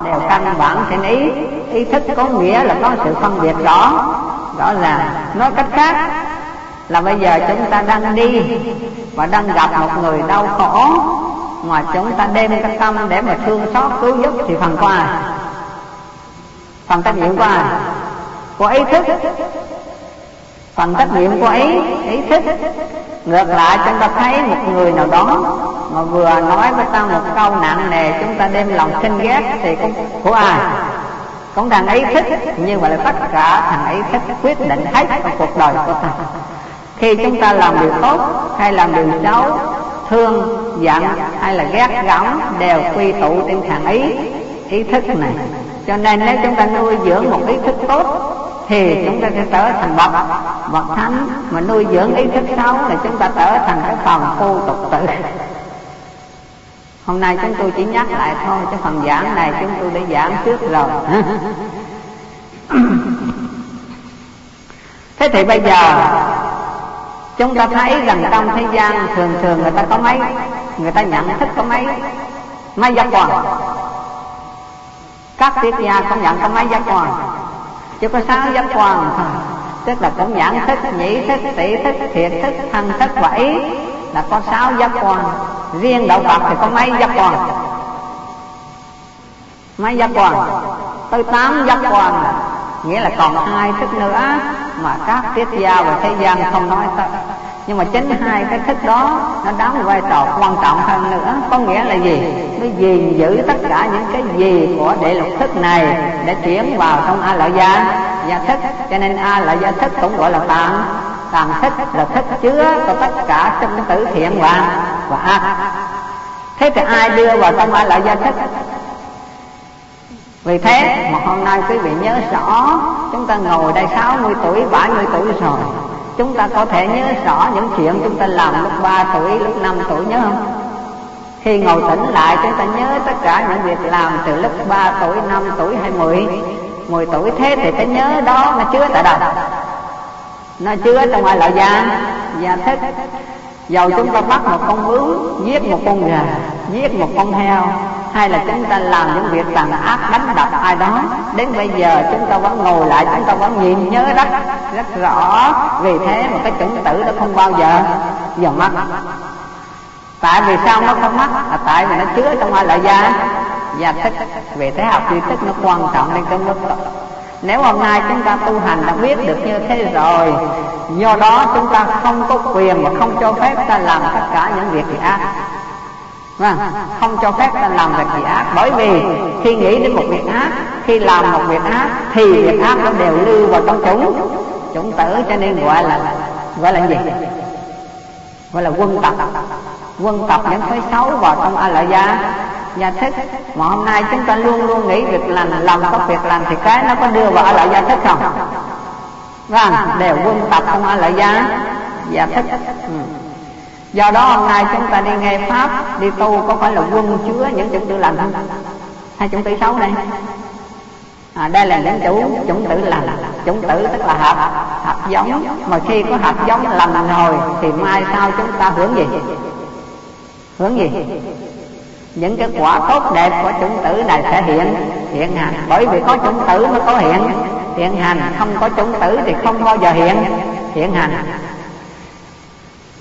đều căn bản trên ý. Ý thức có nghĩa là có sự phân biệt rõ. Rõ là nói cách khác là bây giờ chúng ta đang đi và đang gặp một người đau khổ mà chúng ta đem cái tâm để mà thương xót cứu giúp thì phần qua. Phần trách nhiệm qua của ý thức. Phần trách nhiệm của ý ý thức ngược lại, chúng ta thấy một người nào đó mà vừa nói với ta một câu nặng nề, chúng ta đem lòng khinh ghét thì cũng, của ai? Cũng thằng ấy thích, nhưng mà là tất cả thằng ấy thích quyết định hết cuộc đời của ta. Khi chúng ta làm điều tốt hay làm điều xấu, thương, giận hay là ghét gẫm đều quy tụ trên thằng ý ý thức này. Cho nên nếu chúng ta nuôi dưỡng một ý thức tốt thì chúng ta sẽ trở thành bậc bậc thánh. Mà nuôi dưỡng ý thức xấu là chúng ta trở thành cái phần tu tục tử hôm nay chúng tôi chỉ nhắc lại thôi chứ phần giảng này chúng tôi đã giảng trước rồi. Thế thì bây giờ, chúng ta thấy rằng trong thế gian thường thường người ta có mấy, người ta nhận thức có mấy mấy giác quan. Các triết gia công nhận có mấy giác quan chứ có sáu giác quan thôi tức là cũng nhãn thức, nhĩ thức, tỷ thức, thiệt thức, thân thức và ý là có sáu giác quan. Riêng đạo phật thì có mấy giác quan? Mấy giác quan? Tới tám giác quan. Nghĩa là còn hai thức nữa mà các triết gia và thế gian không nói tới nhưng mà chính hai cái thức đó, nó đóng vai trò quan trọng hơn nữa. Có nghĩa là gì? Nó gìn giữ tất cả những cái gì của đệ lục thức này để chuyển vào trong a lợi gia. Gia thức, cho nên a lợi gia thức cũng gọi là tạng. Tạng thức là thức chứa của tất cả sinh tử thiện và và ác. Thế thì ai đưa vào trong a lợi gia thức? Vì thế mà hôm nay quý vị nhớ rõ, chúng ta ngồi đây 60 tuổi 70 tuổi rồi chúng ta có thể nhớ rõ những chuyện chúng ta làm lúc 3 tuổi, lúc 5 tuổi, nhớ không? Khi ngồi tỉnh lại, chúng ta nhớ tất cả những việc làm từ lúc 3 tuổi 5 tuổi hay 10 10 tuổi thế thì cái nhớ đó, nó chứa tại đâu? Nó chứa trong ngoài lợi gian da thức dầu chúng ta bắt một con bướm giết một con gà, giết một con heo, hay là chúng ta làm những việc tàn ác đánh đập ai đó, đến bây giờ chúng ta vẫn ngồi lại, chúng ta vẫn nhìn, nhớ rất rất rõ vì thế mà cái chủng tử nó không bao giờ giờ mất. Tại vì sao nó không mất? Là tại vì nó chứa trong hai loại da Và thức về thế học tri thức nó quan trọng nên cái mức nếu hôm nay chúng ta tu hành đã biết được như thế rồi, do đó chúng ta không có quyền và không cho phép ta làm tất cả những việc gì ác. Vâng không cho phép ta làm việc gì ác, bởi vì khi nghĩ đến một việc ác, khi làm một việc ác, thì việc ác nó đều lưu vào trong chúng. Chúng tử cho nên gọi là gọi là gì? Gọi là quân tập. Quân tập những thứ xấu vào trong a la gia gia thức mà hôm nay chúng ta luôn luôn nghĩ việc làm làm có việc làm thì cái nó có đưa vào lại lợi gia thức không? Vâng đều quân tập không a lợi gia gia thức ừ. Do đó hôm nay chúng ta đi nghe pháp đi tu có phải là quân chứa những chủng tử lành không? Hay chủng tử xấu đây à, đây là những chủ chủng tử lành. Chủng tử tức là hạt hạt giống. Mà khi có hạt giống lành rồi thì mai sau chúng ta hưởng gì? Hưởng gì? Những cái quả tốt đẹp của chủng tử này sẽ hiện. Hiện hành. Bởi vì có chủng tử mới có hiện. Hiện hành. Không có chủng tử thì không bao giờ hiện. Hiện hành.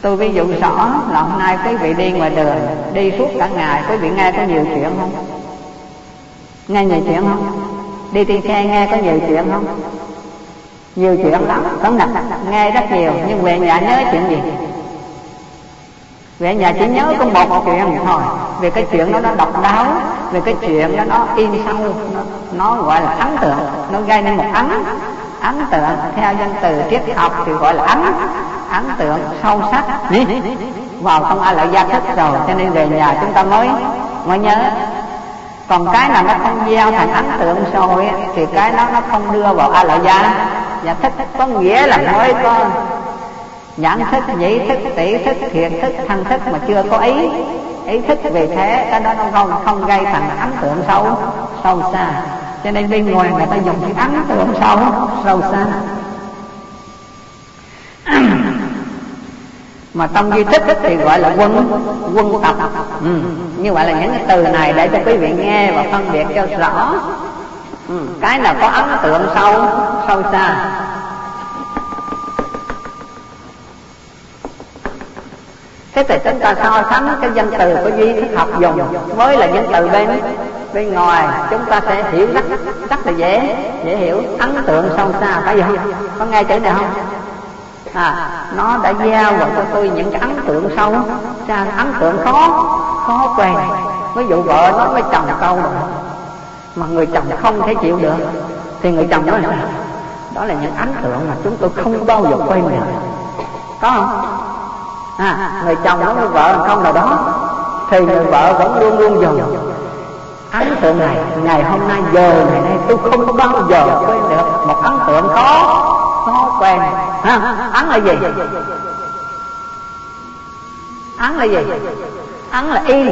Tôi ví dụ rõ là hôm nay quý vị đi ngoài đường, đi suốt cả ngày, quý vị nghe có nhiều chuyện không? Nghe nhiều chuyện không? Đi trên xe nghe có nhiều chuyện không? Nhiều chuyện lắm. Đúng là nghe rất nhiều, nhưng về nhà nhớ chuyện gì? Về nhà chỉ nhớ có một chuyện thôi. Về cái chuyện đó nó độc đáo về cái chuyện đó nó in sâu nó, nó gọi là ấn tượng nó gây nên một ấn ấn tượng theo danh từ triết học thì gọi là ấn ấn tượng sâu sắc. Vào trong a lại gia thức rồi cho nên về nhà chúng ta mới mới nhớ. Còn cái nào nó không gieo thành ấn tượng rồi thì cái đó nó không đưa vào a la gia. Gia thích có nghĩa là mới có nhãn thức, nhĩ thức, tỷ thức thiệt thức, thân thức mà chưa có ý ý thức về thế, cái đó nó không không gây thành ấn tượng sâu sâu xa cho nên bên ngoài người ta dùng cái ấn tượng sâu sâu xa. mà trong duy thức thì gọi là quân quân tập ừ. như vậy là những cái từ này để cho quý vị nghe và phân biệt cho rõ ừ. cái nào có ấn tượng sâu sâu xa thế thì chúng ta so sánh cái danh từ của duy thức học dùng với là danh từ bên bên ngoài. Chúng ta sẽ hiểu rất rất là dễ dễ hiểu, ấn tượng sâu xa, phải không? Có nghe chữ này không? À nó đã gieo vào cho tôi những cái ấn tượng sâu xa ấn tượng khó khó quen. Ví dụ vợ nói với chồng câu mà người chồng không thể chịu được, thì người chồng nói đó là những ấn tượng mà chúng tôi không bao giờ quên được. Có không? À, người chồng nói người vợ không nào đó. Thì người vợ vẫn luôn luôn dồn ấn tượng này ngày hôm nay giờ ngày nay tôi không bao giờ quên được một ấn tượng khó khó quen. Ấn là gì? Ấn là gì? Ấn là y.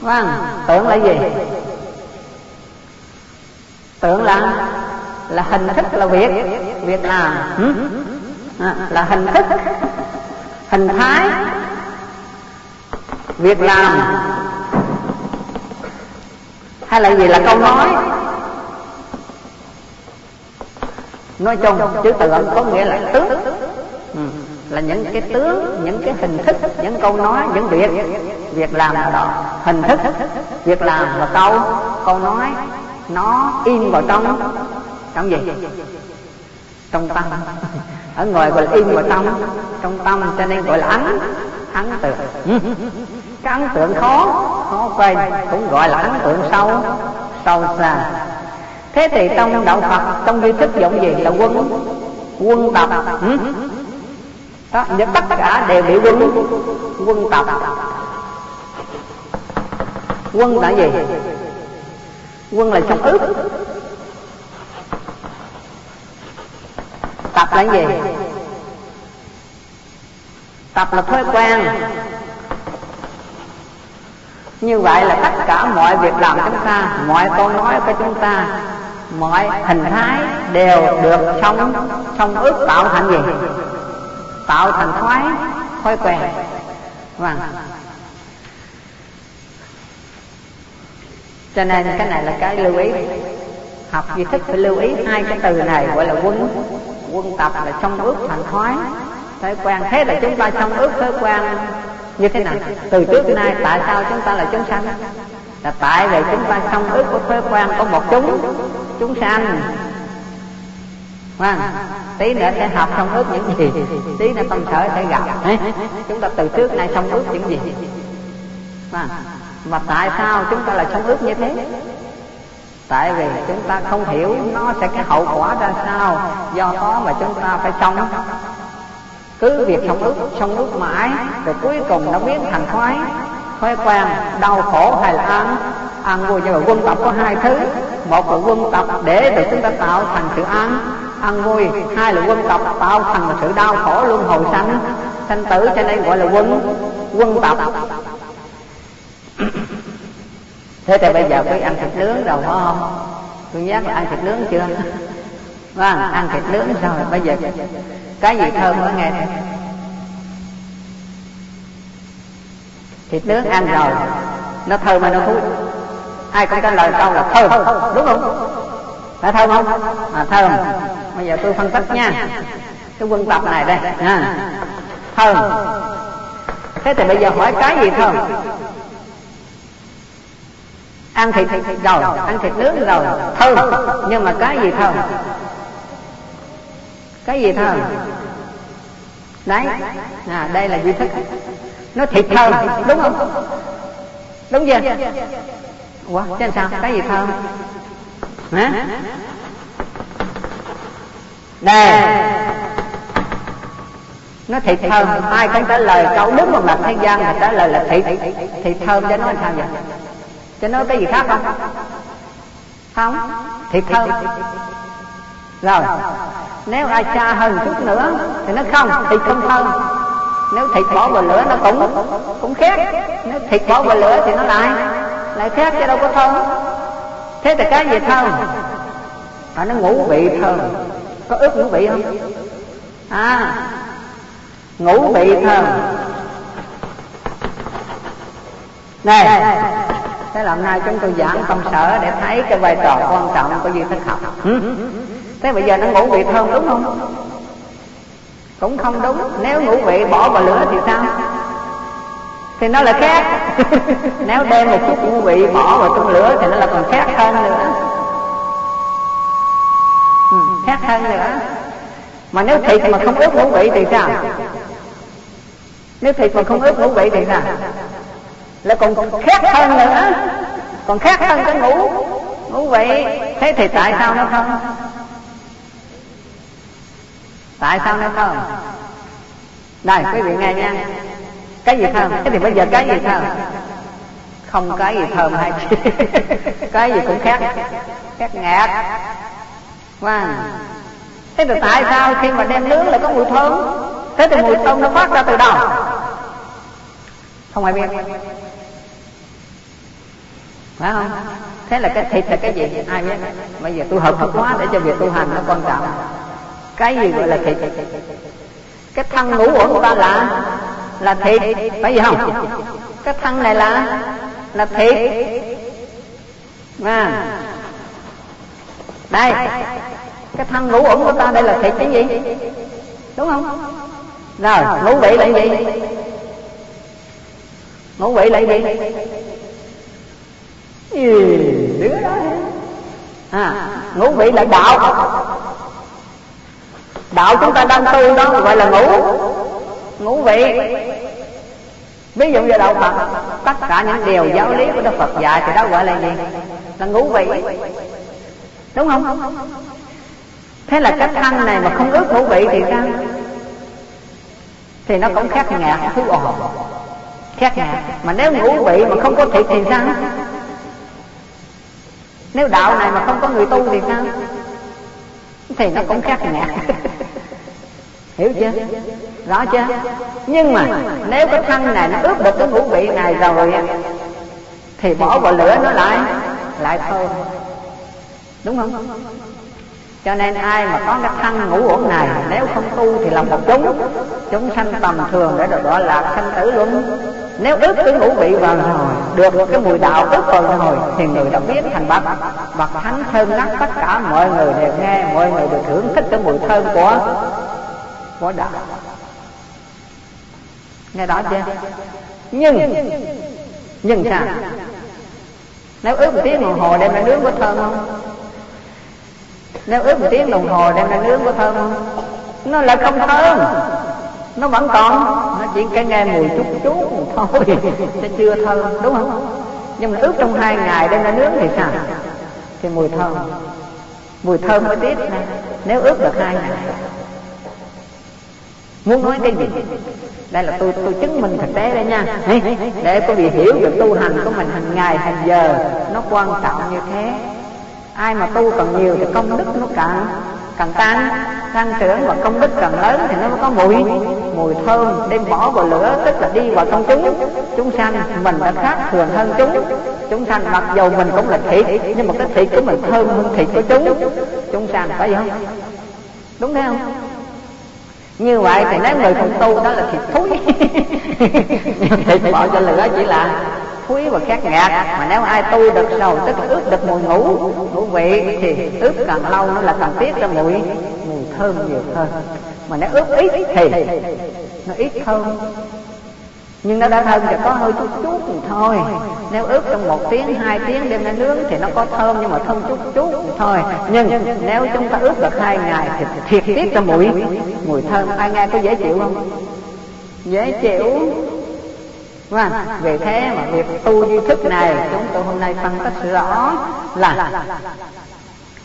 Vâng tưởng là gì? Tưởng là là hình thức là việc việc làm à, là hình thức hình thái. Việc làm hay là gì là câu nói? Nói chung chữ tượng có nghĩa là tướng ừ. là những cái tướng, những cái hình thức, những câu nói, những việc. Việc làm nào đó. Hình thức, việc làm và câu câu nói. Nó in vào trong. Trong gì? Trong tâm ở ngoài gọi là in vào trong trong tâm cho nên gọi là ấn ấn tượng. Cái ấn tượng khó khó quên, cũng gọi là ấn tượng sâu sâu xa. Thế thì trong đạo phật, trong duy thức dụng gì là quân quân tập. Ừ? đó tất cả đều bị quân quân tập. Quân là gì? Quân là trong ước. Tập là gì? Tập là thói quen. Như vậy là tất cả mọi việc làm chúng ta, mọi câu nói của chúng ta, mọi hình thái đều được trong trong ước tạo thành gì? Tạo thành thói thói quen. Vâng. Cho nên cái này là cái lưu ý. Học di thức phải lưu ý hai cái từ này gọi là quân quân tập là trong ước thành thói. Thói quen, thế là chúng ta trong ước thói quen như thế nào? Từ trước đến nay, tại sao chúng ta là chúng sanh? Là tại vì chúng ta trong ước của thói quen có một chúng. Chúng sanh. Vâng. Tí nữa sẽ học trong ước những gì. Tí nữa tâm sở sẽ gặp. Chúng ta từ trước nay trong ước những gì? Vâng. Mà tại sao chúng ta là trong ước như thế? Tại vì chúng ta không hiểu nó sẽ cái hậu quả ra sao, do đó mà chúng ta phải sống. Cứ việc sống ước sống ước mãi, rồi cuối cùng nó biến thành khoái thói quen đau khổ hay là ăn. Ăn vui nhưng mà quân tập có hai thứ. Một là quân tập để rồi chúng ta tạo thành sự ăn. Ăn vui, hai là quân tập tạo thành sự đau khổ luân hồi sanh. Sanh tử cho nên gọi là quân quân tập thế thì bây giờ quý ăn thịt nướng rồi phải không? Tôi nhắc là ăn thịt nướng chưa? Vâng ăn thịt nướng rồi bây giờ cái gì thơm mới nghe thấy thịt nướng ăn rồi nó thơm mà nó thúi ai cũng trả lời câu là thơm đúng không? Phải thơm không? À thơm. Bây giờ tôi phân tích nha. Cái quân tập này đây à, thơm. Thế thì bây giờ hỏi cái gì thơm? Ăn thịt thịt rồi ăn thịt nướng rồi thơm. Nhưng mà cái gì thơm? Cái gì thơm? Đấy. À, đây là duy thức. Nó thịt thơm đúng không? Đúng chưa? Ủa trên sao? Cái gì thơm? Hả? Đây nó thịt thơm. Ai cũng trả lời câu đúng một mặt thế gian mà trả lời là thịt. Thịt thơm cho nó sao vậy? Cho nó cái gì khác không? Không? Thịt thơm rồi, nếu ai xa hơn chút nữa thì nó không thịt không thơm nếu thịt bỏ vào lửa nó cũng cũng khét. Nếu thịt bỏ vào lửa thì nó lại lại khét chứ đâu có thơm. Thế thì cái gì thơm? À nó ngũ vị thơm. Có ướp ngũ vị không? À ngũ vị thơm. Này thế là hôm nay chúng tôi giảng công sở để thấy cái vai trò quan trọng của duy thức học. Ừ? thế bây giờ nó ngũ vị thơm đúng không? Cũng không đúng. Nếu ngũ vị bỏ vào lửa thì sao? Thì nó là khác nếu đem một chút ngũ vị bỏ vào trong lửa thì nó là còn khác hơn nữa. Ừ, khác hơn nữa. Mà nếu thịt mà không ướp ngũ vị thì sao? Nếu thịt mà không ướp ngũ vị thì sao là còn còn khác hơn nữa. Còn khác hơn cái ngủ. Ngủ vậy, thế thì tại sao nó không? Tại sao nó không? Đây quý vị nghe nha. Cái gì thơm? Thế thì bây giờ cái gì thơm? Không cái gì thơm hay cái gì cũng khác khác ngạt wow. thế thì tại sao khi mà đem nướng lại có mùi thơm? Thế thì mùi thơm nó phát ra từ đâu? Không ai biết phải không? Thế là cái thịt là cái gì? Ai biết? Bây giờ tôi hợp hợp hóa để cho việc tu hành nó quan trọng. Cái gì gọi là thịt cái thân ngũ uẩn của ta là là thịt phải gì không? Cái thân này là là thịt à. đây. Cái thân ngũ uẩn của ta đây là thịt cái gì? Đúng không? Rồi ngũ vị là gì? Ngũ vị là gì? Gì đứa đó à, ngũ vị là đạo. Đạo chúng ta đang tu đó gọi là ngũ ngũ vị. Ví dụ như đạo phật tất cả những điều giáo lý của đức phật dạy thì đó gọi là gì? Là ngũ vị. Đúng không? Thế là cái thân này mà không ước ngũ vị thì sao? Thì nó cũng khác ngạt thứ ồn. Khác ngạt mà nếu ngũ vị mà không có thịt thì sao? Nếu đạo này mà không có người tu thì sao? Thì nó cũng khác ngạt hiểu chưa? Rõ chưa? Nhưng mà nếu cái thân này nó ướp được cái ngũ vị này rồi thì bỏ vào lửa nó lại lại thơm đúng không? Cho nên ai mà có cái thân ngũ uẩn này nếu không tu thì là một chúng chúng sanh tầm thường để được gọi là sanh tử luân nếu ướp cái ngũ vị vào rồi được cái mùi đạo ướp vào rồi thì người đã biết thành bậc bậc thánh thơm ngát, tất cả mọi người đều nghe, mọi người đều thưởng thức cái mùi thơm của của đạo. Nghe đó chưa? Nhưng nhưng sao? Nếu ướp một tiếng đồng hồ đem ra nướng có thơm không? Nếu ướp một tiếng đồng hồ đem ra nướng có thơm không? Nó là không thơm nó vẫn còn. Nó chỉ cái nghe mùi chút chút thôi. Sẽ chưa thơm đúng không? Nhưng mà ướp trong hai ngày đem ra nướng thì sao? Thì mùi thơm. Mùi thơm mới tiếp nếu ướp được hai ngày. Muốn nói cái gì? Đây là tôi tôi chứng minh thực tế đây nha. Để quý vị hiểu được tu hành của mình hàng ngày hàng giờ nó quan trọng như thế. Ai mà tu càng nhiều thì công đức nó càng càng tan, tăng trưởng và công đức càng lớn thì nó mới có mùi. Mùi thơm đem bỏ vào lửa tức là đi vào trong chúng. Chúng sanh mình đã khác thường hơn chúng. Chúng sanh mặc dầu mình cũng là thịt nhưng mà cái thịt của mình thơm hơn thịt của chúng. Chúng sanh phải không? Đúng thế không? Như vậy thì nếu người không tu đó là thịt thúi thịt bỏ cho lửa chỉ là thúi và khát ngạt mà nếu ai tu được rồi, tức là ướp được mùi ngủ ngủ vị thì ướp càng lâu nó là càng tiết ra mùi mùi thơm nhiều hơn. Mà nếu ướp ít thì nó ít thơm nhưng nó đã thơm thì có hơi chút chút thì thôi. Nếu ướp trong một tiếng, hai tiếng đem ra nướng thì nó có thơm nhưng mà thơm chút chút thì thôi. Nhưng nếu chúng ta ướp được hai ngày thì thiệt tiết ra mùi mùi thơm. Ai nghe có dễ chịu không? Dễ chịu. Vâng, vì thế mà việc tu duy thức này chúng tôi hôm nay phân tích rõ là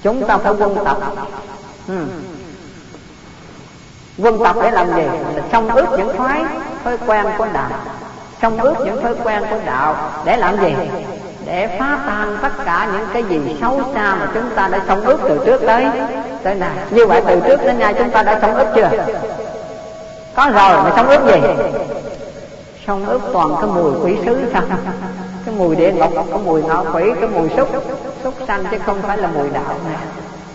chúng ta phải quân tập. Ừ. quân tập để làm gì? Là trong ước những thói thói quen của đạo. Trong ước những thói quen của đạo để làm gì? Để phá tan tất cả những cái gì xấu xa mà chúng ta đã sống ước từ trước tới tới này như vậy từ trước đến nay chúng ta đã sống ước chưa? Có rồi mà sống ước gì? Xong ướp toàn cái mùi quỷ sứ sao? Cái mùi địa ngục, cái mùi ngọ quỷ, cái mùi xúc xúc sanh chứ không phải là mùi đạo này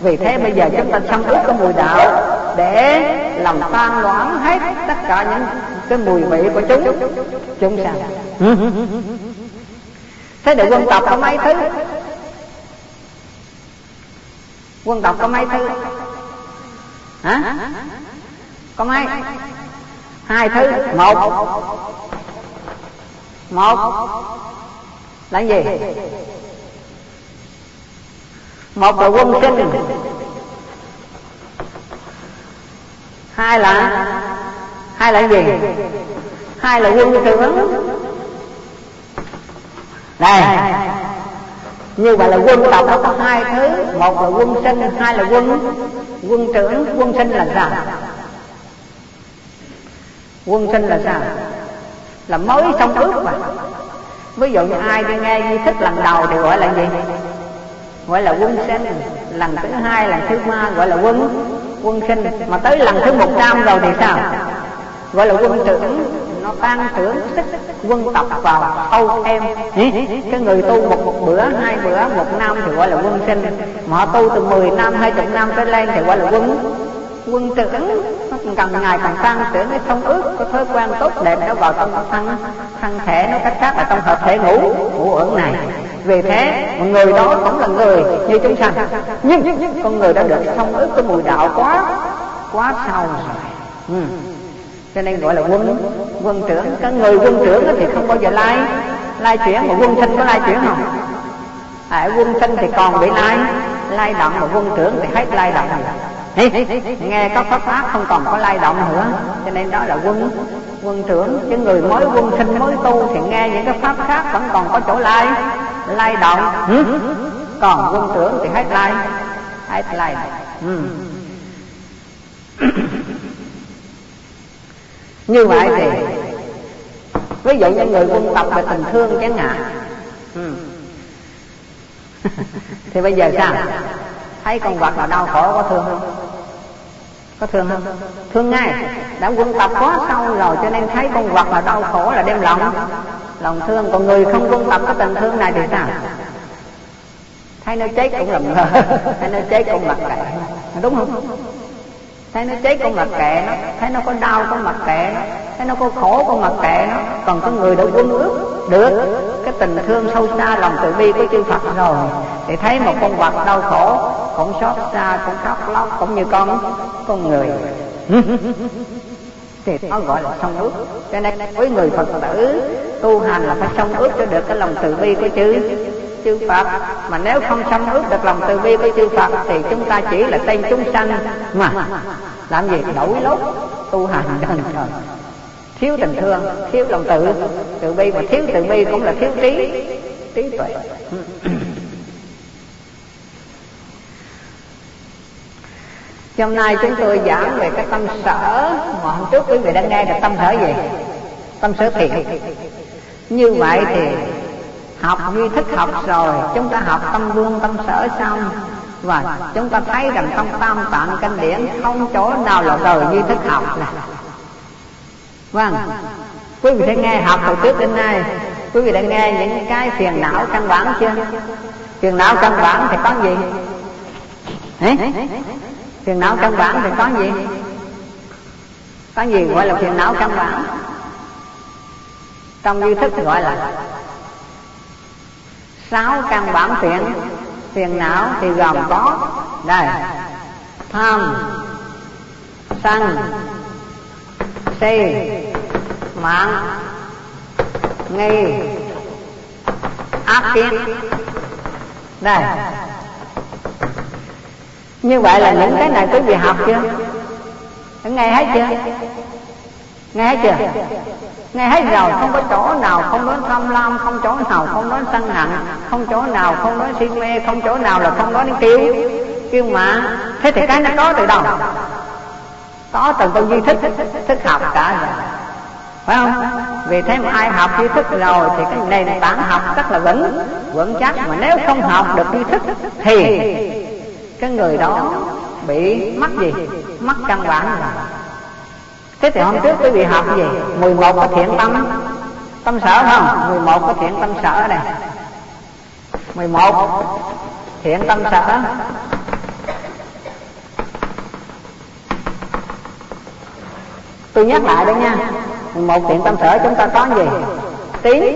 vì thế bây giờ chúng ta xong ướp cái mùi đạo để làm tan loãng hết tất cả những cái mùi vị của chúng. Chúng sanh. Thế để quân tập có mấy thứ? Quân tập có mấy thứ? Hả? Có mấy? Hai thứ. Một một. Là gì? Một là quân sinh hai là hai là gì? Hai là quân trưởng đây như vậy là quân tộc nó có hai thứ. Một là quân sinh, hai là quân quân trưởng quân sinh là sao? Quân sinh là sao? Là mới xong ước mà. Ví dụ như ai đi nghe di thích lần đầu thì gọi là gì? Gọi là quân sinh. Lần thứ hai lần thứ ba gọi là quân quân sinh. Mà tới lần thứ một trăm rồi thì sao? Gọi là quân trưởng. Nó tăng trưởng sức quân tập vào âu em. Cái người tu một, một bữa hai bữa một năm thì gọi là quân sinh. Mà họ tu từ 10 năm hai chục năm tới lên thì gọi là quân quân trưởng càng ngày càng tăng trưởng cái thông ước có thói quen tốt đẹp nó vào trong thân. Thân thể nó cách khác là trong hợp thể ngủ ngủ ẩn này. Vì thế một người đó cũng là người như chúng sanh. Nhưng con người đã được thông ước cái mùi đạo quá quá sâu rồi. Ừ. cho nên gọi là quân quân trưởng. Cái người quân trưởng thì không bao giờ lai lai chuyển mà quân sinh có lai chuyển không? À, quân sinh thì còn bị lai lai động mà quân trưởng thì hết lai động nghe có pháp pháp không còn có lay động nữa. Cho nên đó là quân quân trưởng chứ người mới quân sinh mới tu thì nghe những cái pháp khác vẫn còn có chỗ lay lay động. Còn quân trưởng thì hết lay hết lay ừ. như vậy thì ví dụ như người quân tập về tình thương chẳng hạn. Ừ. thì bây giờ sao thấy con vật nào đau khổ có thương không? Có thương không? Thương ngay. Đã quân tập quá sâu rồi, cho nên thấy con vật là đau khổ là đem lòng. Lòng thương, còn người không quân tập cái tình thương này thì sao? Thấy nó chết cũng làm thấy nó chết cũng mặc kệ. Đúng không? Thấy nó chết con mặc kệ nó. Thấy nó có đau con mặc kệ nó. Thấy nó có khổ con mặc kệ nó. Còn có người đã quân ước, được cái tình thương sâu xa, lòng từ bi của chư Phật rồi, thì thấy một con vật đau khổ, cũng xót xa, cũng khóc lóc, cũng như con con người. Thì nó gọi là song ước. Cho nên với người phật tử, tu hành là phải song ước cho được cái lòng từ bi của chư chư Phật mà nếu không xâm ước được lòng từ bi của chư Phật, thì chúng ta chỉ là tên chúng sanh mà. Làm gì? Đổi lốt tu hành đơn trời thiếu tình thương, thiếu lòng tự. Từ bi mà thiếu từ bi cũng là thiếu trí. Trí tuệ. Hôm nay chúng tôi giảng về cái tâm sở. Mà hôm trước quý vị đã nghe là tâm sở gì? Tâm sở thiện. Như vậy thì học duy thức học rồi, chúng ta học tâm vương tâm sở xong. Và chúng ta thấy rằng trong tam tạng kinh điển, không chỗ nào là đời duy thức học này vâng. Quý vị đã nghe học từ trước đến nay. Quý vị đã nghe những cái phiền não căn bản chưa? Phiền não căn bản thì có gì? Đấy? phiền não căn bản thì có gì? Có gì gọi là phiền não căn bản? Trong duy thức gọi là sáu căn bản phiền phiền não thì gồm có đây, tham, sân, si, mạng, nghi, ác kiến. Đây. Như vậy là những cái này quý vị học chưa? Nghe hết chưa? Nghe hết chưa? Nghe hết rồi, không có chỗ nào, không nói tham lam, không chỗ nào, không nói sân hận, không chỗ nào, không nói si mê, không chỗ nào là không nói đến kêu kêu mà, thế thì cái nó có từ đâu? Có từ con duy thức thức học cả rồi. Phải không? Vì thế mà ai học duy thức rồi thì cái nền tảng học rất là vững vững chắc. Mà nếu không học được duy thức thì cái người đó bị mất gì? Mất căn bản rồi thế thì hôm trước quý vị học gì? 11 có thiện tâm. Tâm sở không? 11 có thiện tâm sở này 11 thiện tâm sở. Tôi nhắc lại đây nha. 11 thiện tâm sở chúng ta có gì? Tín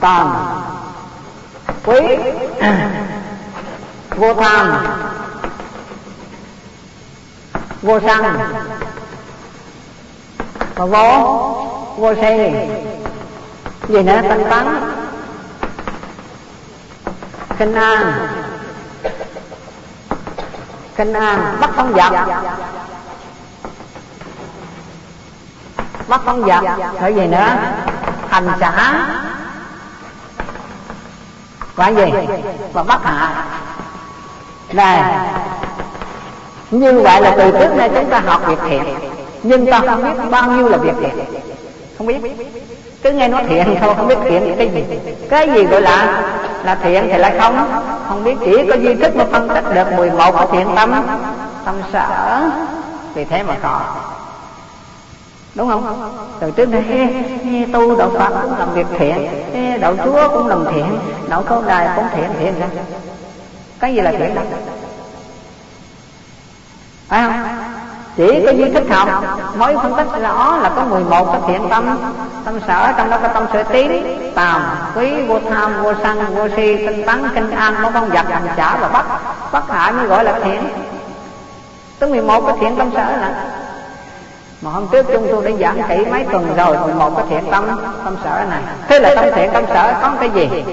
Tòm quý, vô tham, vô sanh và vô vô si gì nữa tinh tấn kinh an. Kinh an, bắt con giặc. Bắt con giặc. Rồi gì nữa hành xã. Quả gì? Và bắt hạ. Này như vậy là từ trước nay chúng ta học việc thiện nhưng ta không biết bao nhiêu là việc thiện không biết. Cứ nghe nói thiện thôi, không biết thiện cái gì. Cái gì gọi là là thiện thì lại không? Không biết. Chỉ có duy thức mà phân tích được 11 cái thiện tâm. Tâm sở vì thế mà khó đúng không? Từ trước đây tu đạo phật cũng làm việc thiện đạo chúa cũng làm thiện, đạo câu đài cũng thiện thiện. Ra cái gì là thiện đó? Phải không? Chỉ có duy thích học mới phân tích rõ là có 11 cái thiện tâm. Tâm sở, trong đó có tâm sở tín tàm, quý, vô tham, vô sân, vô si, tinh tấn, kinh an có con vật hành trả và bắt bắt hại mới gọi là thiện. Tới 11 cái thiện tâm sở là. Mà hôm trước chúng tôi đã giảng kỹ mấy tuần rồi 11 cái thiện tâm tâm sở này. Thế là tâm thiện, tâm sở có cái gì?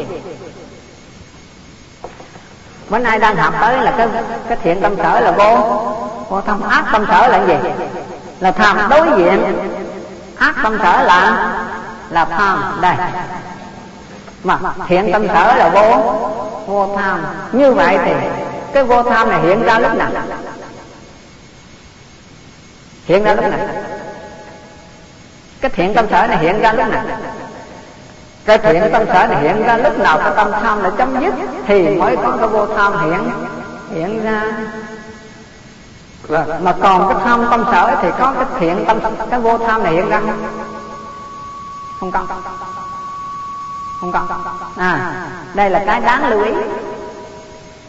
Bữa nay đang học tới là cái cái thiện tâm sở là vô vô tham ác tâm sở là gì? Là tham. Đối diện. Ác tâm sở là là tham. Đây. Mà hiện tâm sở là vô. Vô tham. Như vậy thì cái vô tham này hiện ra lúc nào? Hiện ra lúc nào? Cái thiện tâm sở này hiện ra lúc nào? Cái thiện tâm sở này hiện ra lúc nào? Cái tâm tham là chấm dứt thì mới có cái vô tham hiện hiện ra. Vâng. mà còn cái tham tâm sở thì có cái thiện tâm cái vô tham này hiện ra. Không không không có. À đây là cái đáng lưu ý.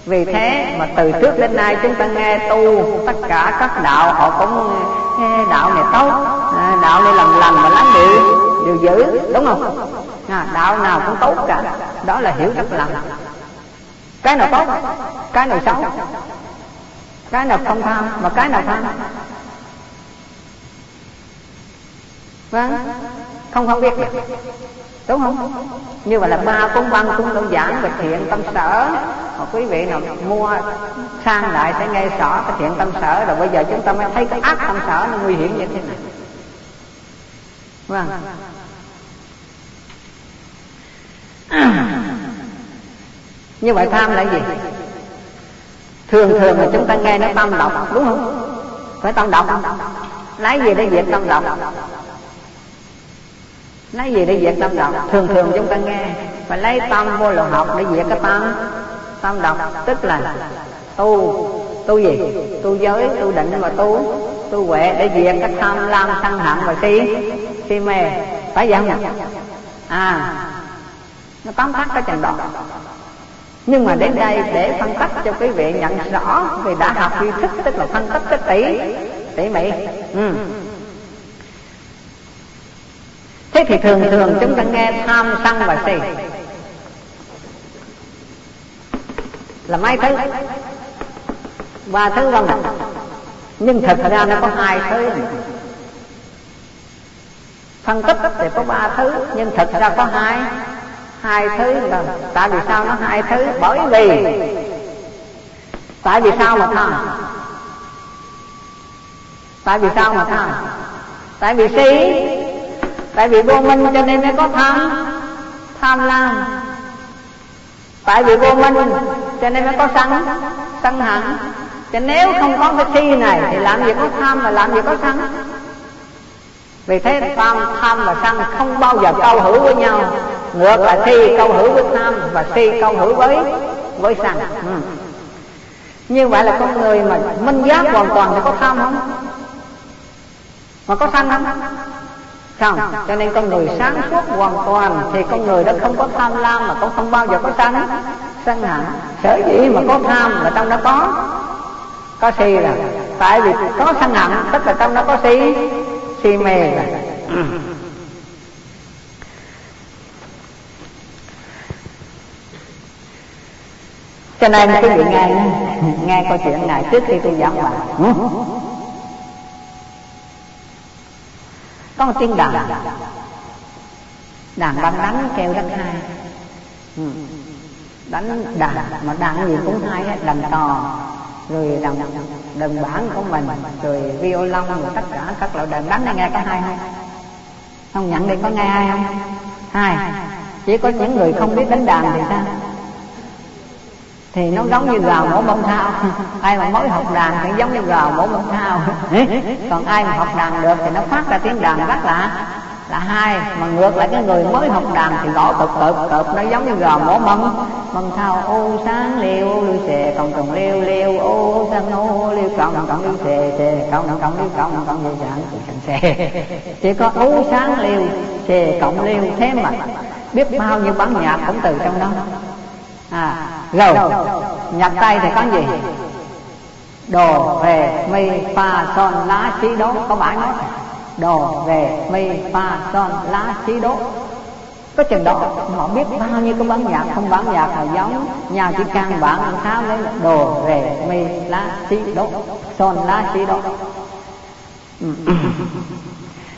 Vì thế mà từ trước đến nay chúng ta nghe tu tất cả các đạo họ cũng đạo này tốt à, đạo này làm lành và lánh điều điều giữ đúng không? À, đạo nào cũng tốt cả. Đó là hiểu rất lành. Cái nào tốt? Cái nào xấu? Cái nào không tham mà cái nào tham? Vâng. Không không biết. Đúng không? Như vậy là ba cuốn băng cuốn đơn giản về thiện tâm sở. Mà quý vị nào mua sang lại sẽ nghe rõ cái thiện tâm sở. Rồi bây giờ chúng ta mới thấy cái ác tâm sở nó nguy hiểm như thế này. Vâng. Như vậy tham là gì thường thường là chúng ta nghe nó tâm độc đúng không? phải tâm độc lấy gì để diệt tâm độc lấy gì để diệt tâm độc thường thường chúng ta nghe. Phải lấy tâm vô lượng học để diệt cái tâm. Tâm độc tức là tu. Tu gì? Tu giới tu định và tu. Tu huệ để diệt cái tham lam sân hận và si. Si mê. Phải vậy không à. Nó tóm tắt cái trình độ nhưng mà đến đây để phân tích cho quý vị nhận rõ vì đã học tri thức, tức là phân tích cái tỉ tỉ mỉ ừ. thế thì thường thường chúng ta nghe tham sân và si. Là mấy thứ? Ba thứ không à? nhưng thực ra nó có hai thứ phân tích thì có ba thứ, nhưng thực ra có hai hai thứ là tại vì sao nó hai thứ? Bởi vì tại vì sao mà tham tại vì sao mà tham tại vì si? Tại vì vô minh cho nên nó có tham tham lam. Tại vì vô minh cho nên nó có sân sân hận. Cho nếu không có cái si này thì làm gì có tham mà làm gì có sân? Vì thế tham tham và sân không bao giờ câu hữu với nhau ngược là si câu hữu với tham và si câu hữu với với sân ừ. như vậy là con người mà minh giác hoàn toàn thì có tham không? Mà có sân không? Không. Cho nên con người sáng suốt hoàn toàn thì con người đó không có tham lam mà cũng không bao giờ có sân sân hận sở dĩ mà có tham là trong đó có. Có si là. Tại vì có sân hận tức là trong đó có si. Si mê rồi cho nên quý vị nghe nghe. câu chuyện này trước khi tôi giảng bài. Có một tiếng đàn. Đàn băng đánh kêu rất hay đánh đàn mà đàn gì cũng hay hết đàn tò rồi đàn đàn bản của mình rồi violon rồi tất cả các loại đàn đánh này nghe có hay không? Không nhận đi có nghe hay không? Hay chỉ có những người không biết đánh đàn thì sao thì nó giống như gà mổ bông thao. Ai mà mới học đàn thì giống như gà mổ bông thao. Còn ai mà học đàn được thì nó phát ra tiếng đàn rất là là hai mà ngược lại cái người mới học đàn thì gõ cộp cộp cộp nó giống như gò mổ bông. Bông thao ô sáng liêu liêu xề cộng cộng liêu liêu, ô sáng ô, liêu cộng cộng liêu, xề xề cộng cộng liêu cộng cộng liêu sáng sẵn xề chỉ có ô sáng liêu, xề cộng liêu, thế mà biết bao nhiêu bản nhạc cũng từ trong đó à rồi nhặt tay thì có gì? Đồ về mi pha son lá xí đố có bảy nốt đồ về mi pha son lá xí đố. Có chừng đó họ biết bao nhiêu cái bản nhạc không bản nhạc nào giống. Nhà chỉ căn bản ăn tháo lấy đồ về mi lá xí đố son lá xí đố.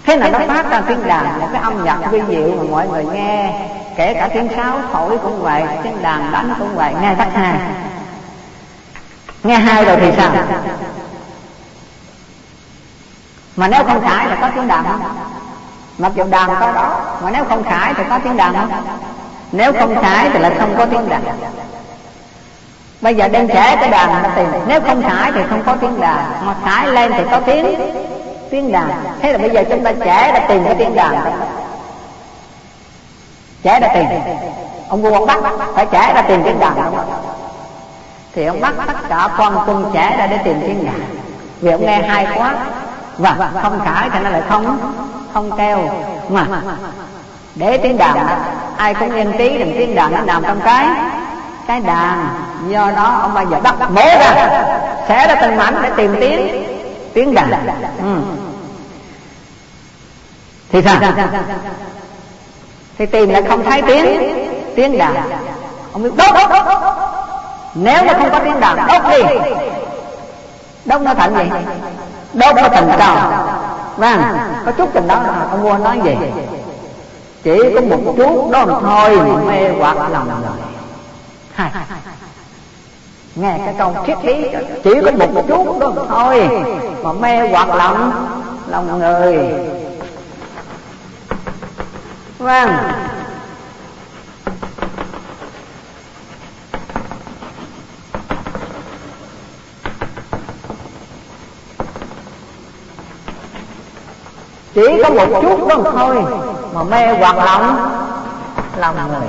Thế là nó phát ra tiếng đàn một cái âm nhạc vi diệu mà mọi người nghe kể cả tiếng sáo thổi cũng vậy, tiếng đàn đánh cũng vậy. Nghe tắt hai nghe hai rồi thì sao? Mà nếu không khải thì có tiếng đàn không? Mặc dù đàn có đó, mà nếu không khải thì có tiếng đàn không? Nếu không khải thì là không có tiếng đàn. Bây giờ đem trẻ cái đàn nó tìm. Nếu không khải thì không có tiếng đàn. Mà khải lên thì có tiếng tiếng đàn. Thế là bây giờ chúng ta trẻ đã tìm cái tiếng đàn đó trẻ đã tìm ông vua ông bắt, phải trẻ ra tìm tiếng đàn thì ông bắt tất cả con quân trẻ ra để tìm tiếng đàn vì ông nghe hai quá và không khải thì nó lại không không kêu. Mà để tiếng đàn, ai cũng yên tí đừng tiếng đàn nó nằm trong cái cái đàn. Do đó ông bây giờ bắt mổ ra sẽ ra từng mảnh để tìm tiếng tiếng đàn. Ừ. thì sao? Thì tìm lại không thấy tiếng tiếng đàn. Ông biết đốt. Nếu mà không có tiếng đàn, đốt đi. Đốt nó thành gì? Đốt nó thành trò vâng có chút tình đó ông vua nói gì? Chỉ có một chút, đó mà thôi, mê hoặc lòng người. Hai. Nghe cái câu triết lý chỉ có một chút, đó mà thôi, mà mê hoặc lòng lòng người vâng. Chỉ có một chút đó thôi mà mê hoạt lòng. Lòng người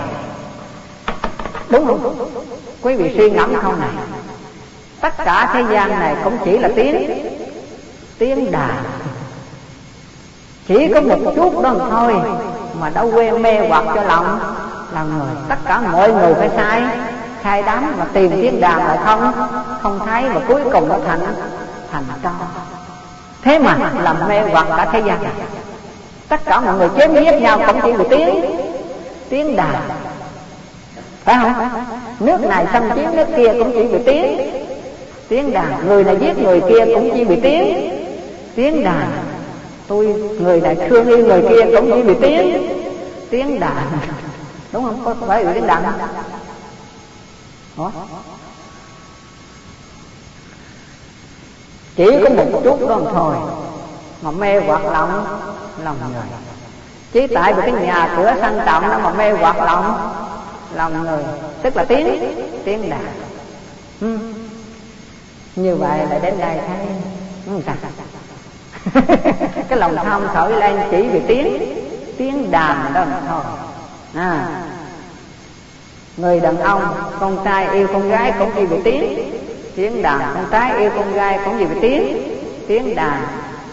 đúng. Không quý vị suy ngẫm không này. Tất cả thế gian này cũng chỉ là tiếng tiếng đàn. Chỉ có một chút đó thôi mà đã quen mê hoặc cho lòng lòng người tất cả mọi người phải sai khai đám mà tìm tiếng đàn lại không không thấy và cuối cùng nó thành thành cho. Thế mà làm mê hoặc cả thế gian. Tất cả mọi người chém giết nhau cũng chỉ một tiếng tiếng đàn. Phải không? Nước này xâm chiếm nước kia cũng chỉ vì tiếng. Tiếng đàn, người này giết người kia cũng chỉ vì tiếng. Tiếng đàn tôi người này thương yêu người kia cũng như vì tiếng tiếng đàn. Đúng không? Có phải vì tiếng đàn không? Chỉ có một chút đó thôi mà mê hoạt động lòng người. Chỉ tại vì cái nhà cửa sang trọng nó mà mê hoạt động lòng người tức là tiếng tiếng đàn. Ừ. như vậy là đến đây thấy. Ừ, sao cái lòng tham khởi lên chỉ vì tiếng. Tiếng đàn đó thôi. À. Người đàn ông con trai yêu con gái cũng vì vì tiếng. Tiếng đàn con trai yêu con gái cũng vì tiếng. Tiếng đàn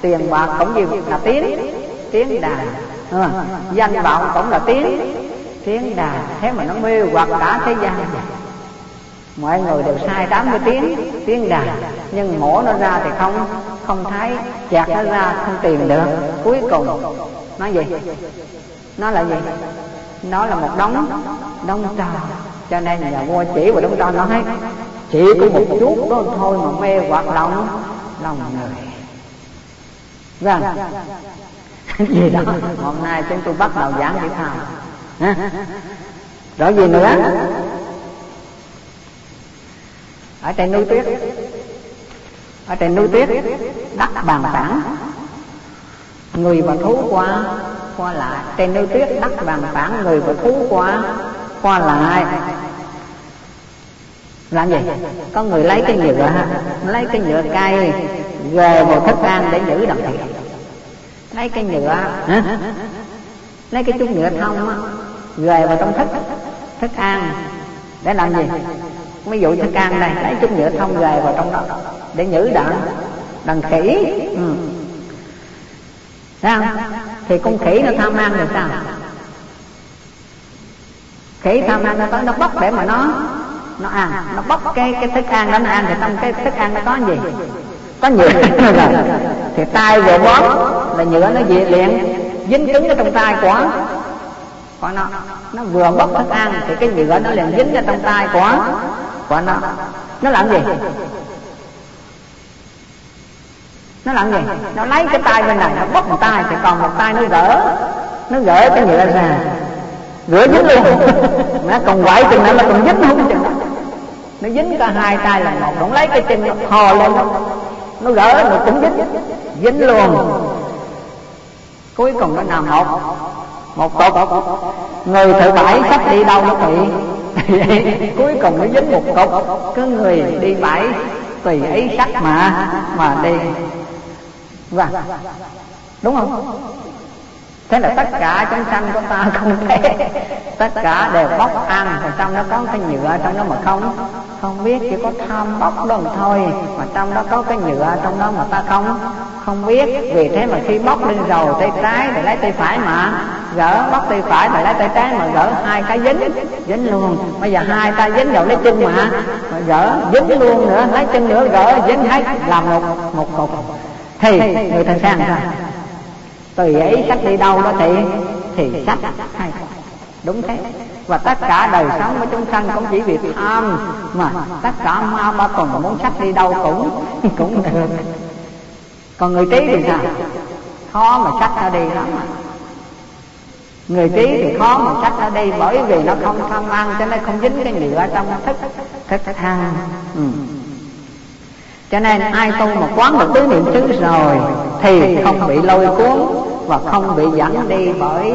tiền bạc cũng vì là tiếng. Tiếng đàn à, danh vọng cũng là tiếng. Tiếng đàn thế mà nó mê hoặc cả thế gian. này mọi người đều sai 80 tiếng tiếng đàn. Nhưng mổ nó ra thì không không thấy chặt nó ra không tìm được. Cuối cùng nó gì? Nó là gì? Nó là một đống đống trò cho nên nhà vua chỉ vào đống nó hết chỉ có một chút đó thôi mà mê hoặc lòng lòng người. Vâng. Gì đó. Hôm nay chúng tôi bắt đầu giảng chữ phàm rồi gì nữa? Ở trên núi tuyết. Ở trên núi tuyết, đất bàn phẳng người và thú qua qua lại. Trên núi tuyết, đất bàn phẳng người và thú qua qua lại. Làm gì? Có người lấy cái nhựa lấy cái nhựa cây về vào thức ăn để giữ đậm thịt lấy cái nhựa, hả? lấy cái chút nhựa thông á về vào trong thức thức ăn để làm gì? Ví dụ thức ăn này, lấy chút nhựa thông về vào trong đó, để nhử đạn, đàn khỉ. Ừ. sao? Thì con khỉ nó tham ăn rồi sao? Khỉ tham ăn nó tới nó bóc để mà nó nó ăn, nó bóc cái cái thức ăn đó, nó ăn thì trong cái thức ăn nó có gì? Có nhựa. Thì tay vừa bóp là nhựa nó dị liền dính cứng ở trong tay của của nó. Nó vừa bóc thức ăn thì cái nhựa nó liền dính ở trong tay của của nó. Nó làm gì? Nó làm gì? Nó lấy cái tay bên này nó bóc một tay thì còn một tay nó gỡ. Nó gỡ cái nhựa ra. Gỡ dính luôn. Nó còn quậy chừng nào nó còn dính không chừng. Nó dính cả hai tay là một. Nó lấy cái chân nó thò lên. Nó nó gỡ nó cũng dính. Dính luôn. Cuối cùng nó nằm một. Một cột người thợ bãi sắp đi đâu nó bị cuối cùng nó dính một cục, cứ người đi bãi tùy ấy sắc mà mà đi. Và đúng không? Thế là tất cả chúng sanh của ta không thể tất cả đều bóc ăn và trong đó có cái nhựa trong đó mà không. Không biết chỉ có tham bóc đó thôi mà trong đó có cái nhựa trong đó mà ta không. Không biết vì thế mà khi bóc lên rồi tay trái thì lấy tay phải mà gỡ bóc tay phải thì lấy tay trái mà gỡ hai cái dính dính luôn. Bây giờ hai tay dính rồi lấy chân mà, mà gỡ dính luôn nữa lấy chân nữa gỡ dính hết làm một một cục. Thì người ta sang sao? Tùy ấy sách đi đâu đó thì thì sách hay. Đúng thế. Và tất cả đời sống của chúng sanh cũng chỉ vì tham mà tất cả ma ba tuần muốn sách đi đâu cũng cũng được. Còn người trí thì sao? Khó mà sách ra đi lắm mà người trí thì khó mà sách ở đi bởi vì nó không tham ăn cho nên không dính cái nhựa trong thức thức ăn. Ừ. cho nên ai tu mà quán được tứ niệm xứ rồi thì không bị lôi cuốn và không bị dẫn đi bởi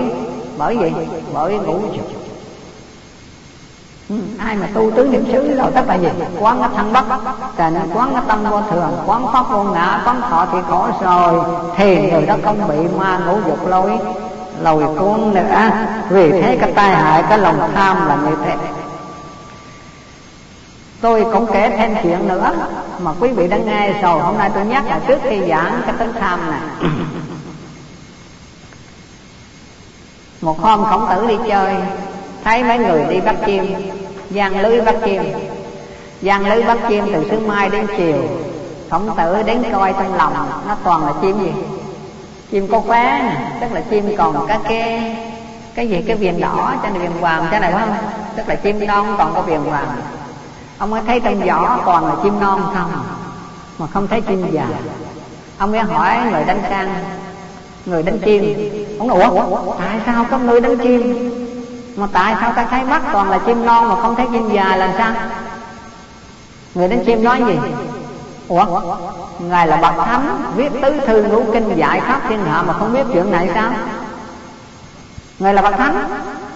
bởi gì? Bởi ngũ dục. Ừ, ai mà tu tứ niệm xứ rồi tất là gì? Quán cái thân bất thành, quán cái tâm vô thường quán pháp vô ngã quán thọ thì khổ rồi thì người đó không bị ma ngũ dục lôi lồi cuốn nữa. Vì thế cái tai hại, cái lòng tham là như thế. Tôi cũng kể thêm chuyện nữa mà quý vị đã nghe rồi. Hôm nay tôi nhắc là trước khi giảng cái tính tham này một hôm khổng tử đi chơi, thấy mấy người đi bắt chim. Giăng lưới bắt chim. Giăng lưới bắt chim từ sáng mai đến chiều. Khổng tử đến coi trong lòng, nó toàn là chim gì? Chim có khóa tức là chim còn cái cái cái gì? Cái viền đỏ cho này viền vàng cho này phải không? Tức là chim non còn có viền vàng ông mới thấy trong vỏ toàn là chim non không, mà không thấy chim già. Ông mới hỏi người đánh sang người đánh chim. Ông nói, ủa, tại sao có người đánh chim? Mà tại sao ta thấy mắt toàn là chim non mà không thấy chim già, làm sao? Người đánh chim nói gì? Ủa? Ngài là bậc thánh, viết tứ thư ngũ kinh dạy khắp thiên hạ mà không biết chuyện này sao? Ngài là bậc thánh,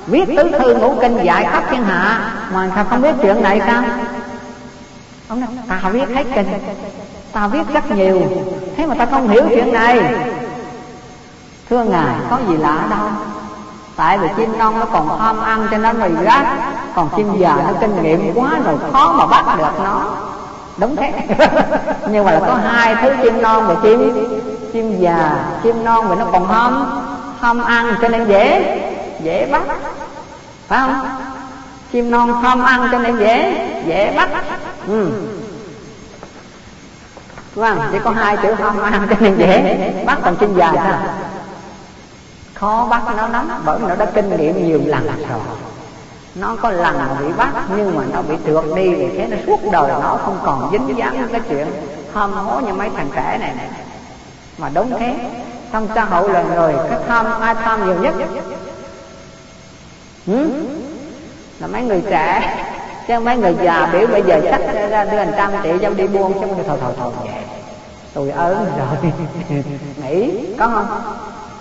viết tứ thư ngũ kinh dạy khắp thiên hạ mà sao không biết chuyện này sao? Ông nói, ta viết hết kinh, ta viết rất nhiều, thế mà ta không hiểu chuyện này. Thưa ngài, có gì lạ đâu. Tại vì chim non nó còn tham ăn cho nên mì rác còn chim già nó kinh nghiệm quá rồi khó mà bắt được nó đúng thế. Nhưng mà là có hai thứ chim non và chim chim già. Chim non vì nó còn hâm hâm ăn, cho nên dễ dễ bắt. Phải không? Chim non hâm ăn cho nên dễ dễ bắt. Ừ. vâng chỉ có hai chữ hâm ăn cho nên dễ bắt, còn chim già khó bắt nó lắm, bởi nó đã kinh nghiệm nhiều lần rồi nó có lần bị bắt, nhưng mà nó bị trượt đi vì thế nó suốt đời nó không còn dính dáng cái chuyện ham hố như mấy thằng trẻ này. Này mà đúng thế trong xã hội là người cái tham, ai tham nhiều nhất? Ừ? là mấy người trẻ. Chứ mấy người già biểu bây giờ sách ra đưa hàng trăm triệu cho đi buôn chứ thôi thôi thôi vậy tôi ớn rồi. Nghĩ, có không?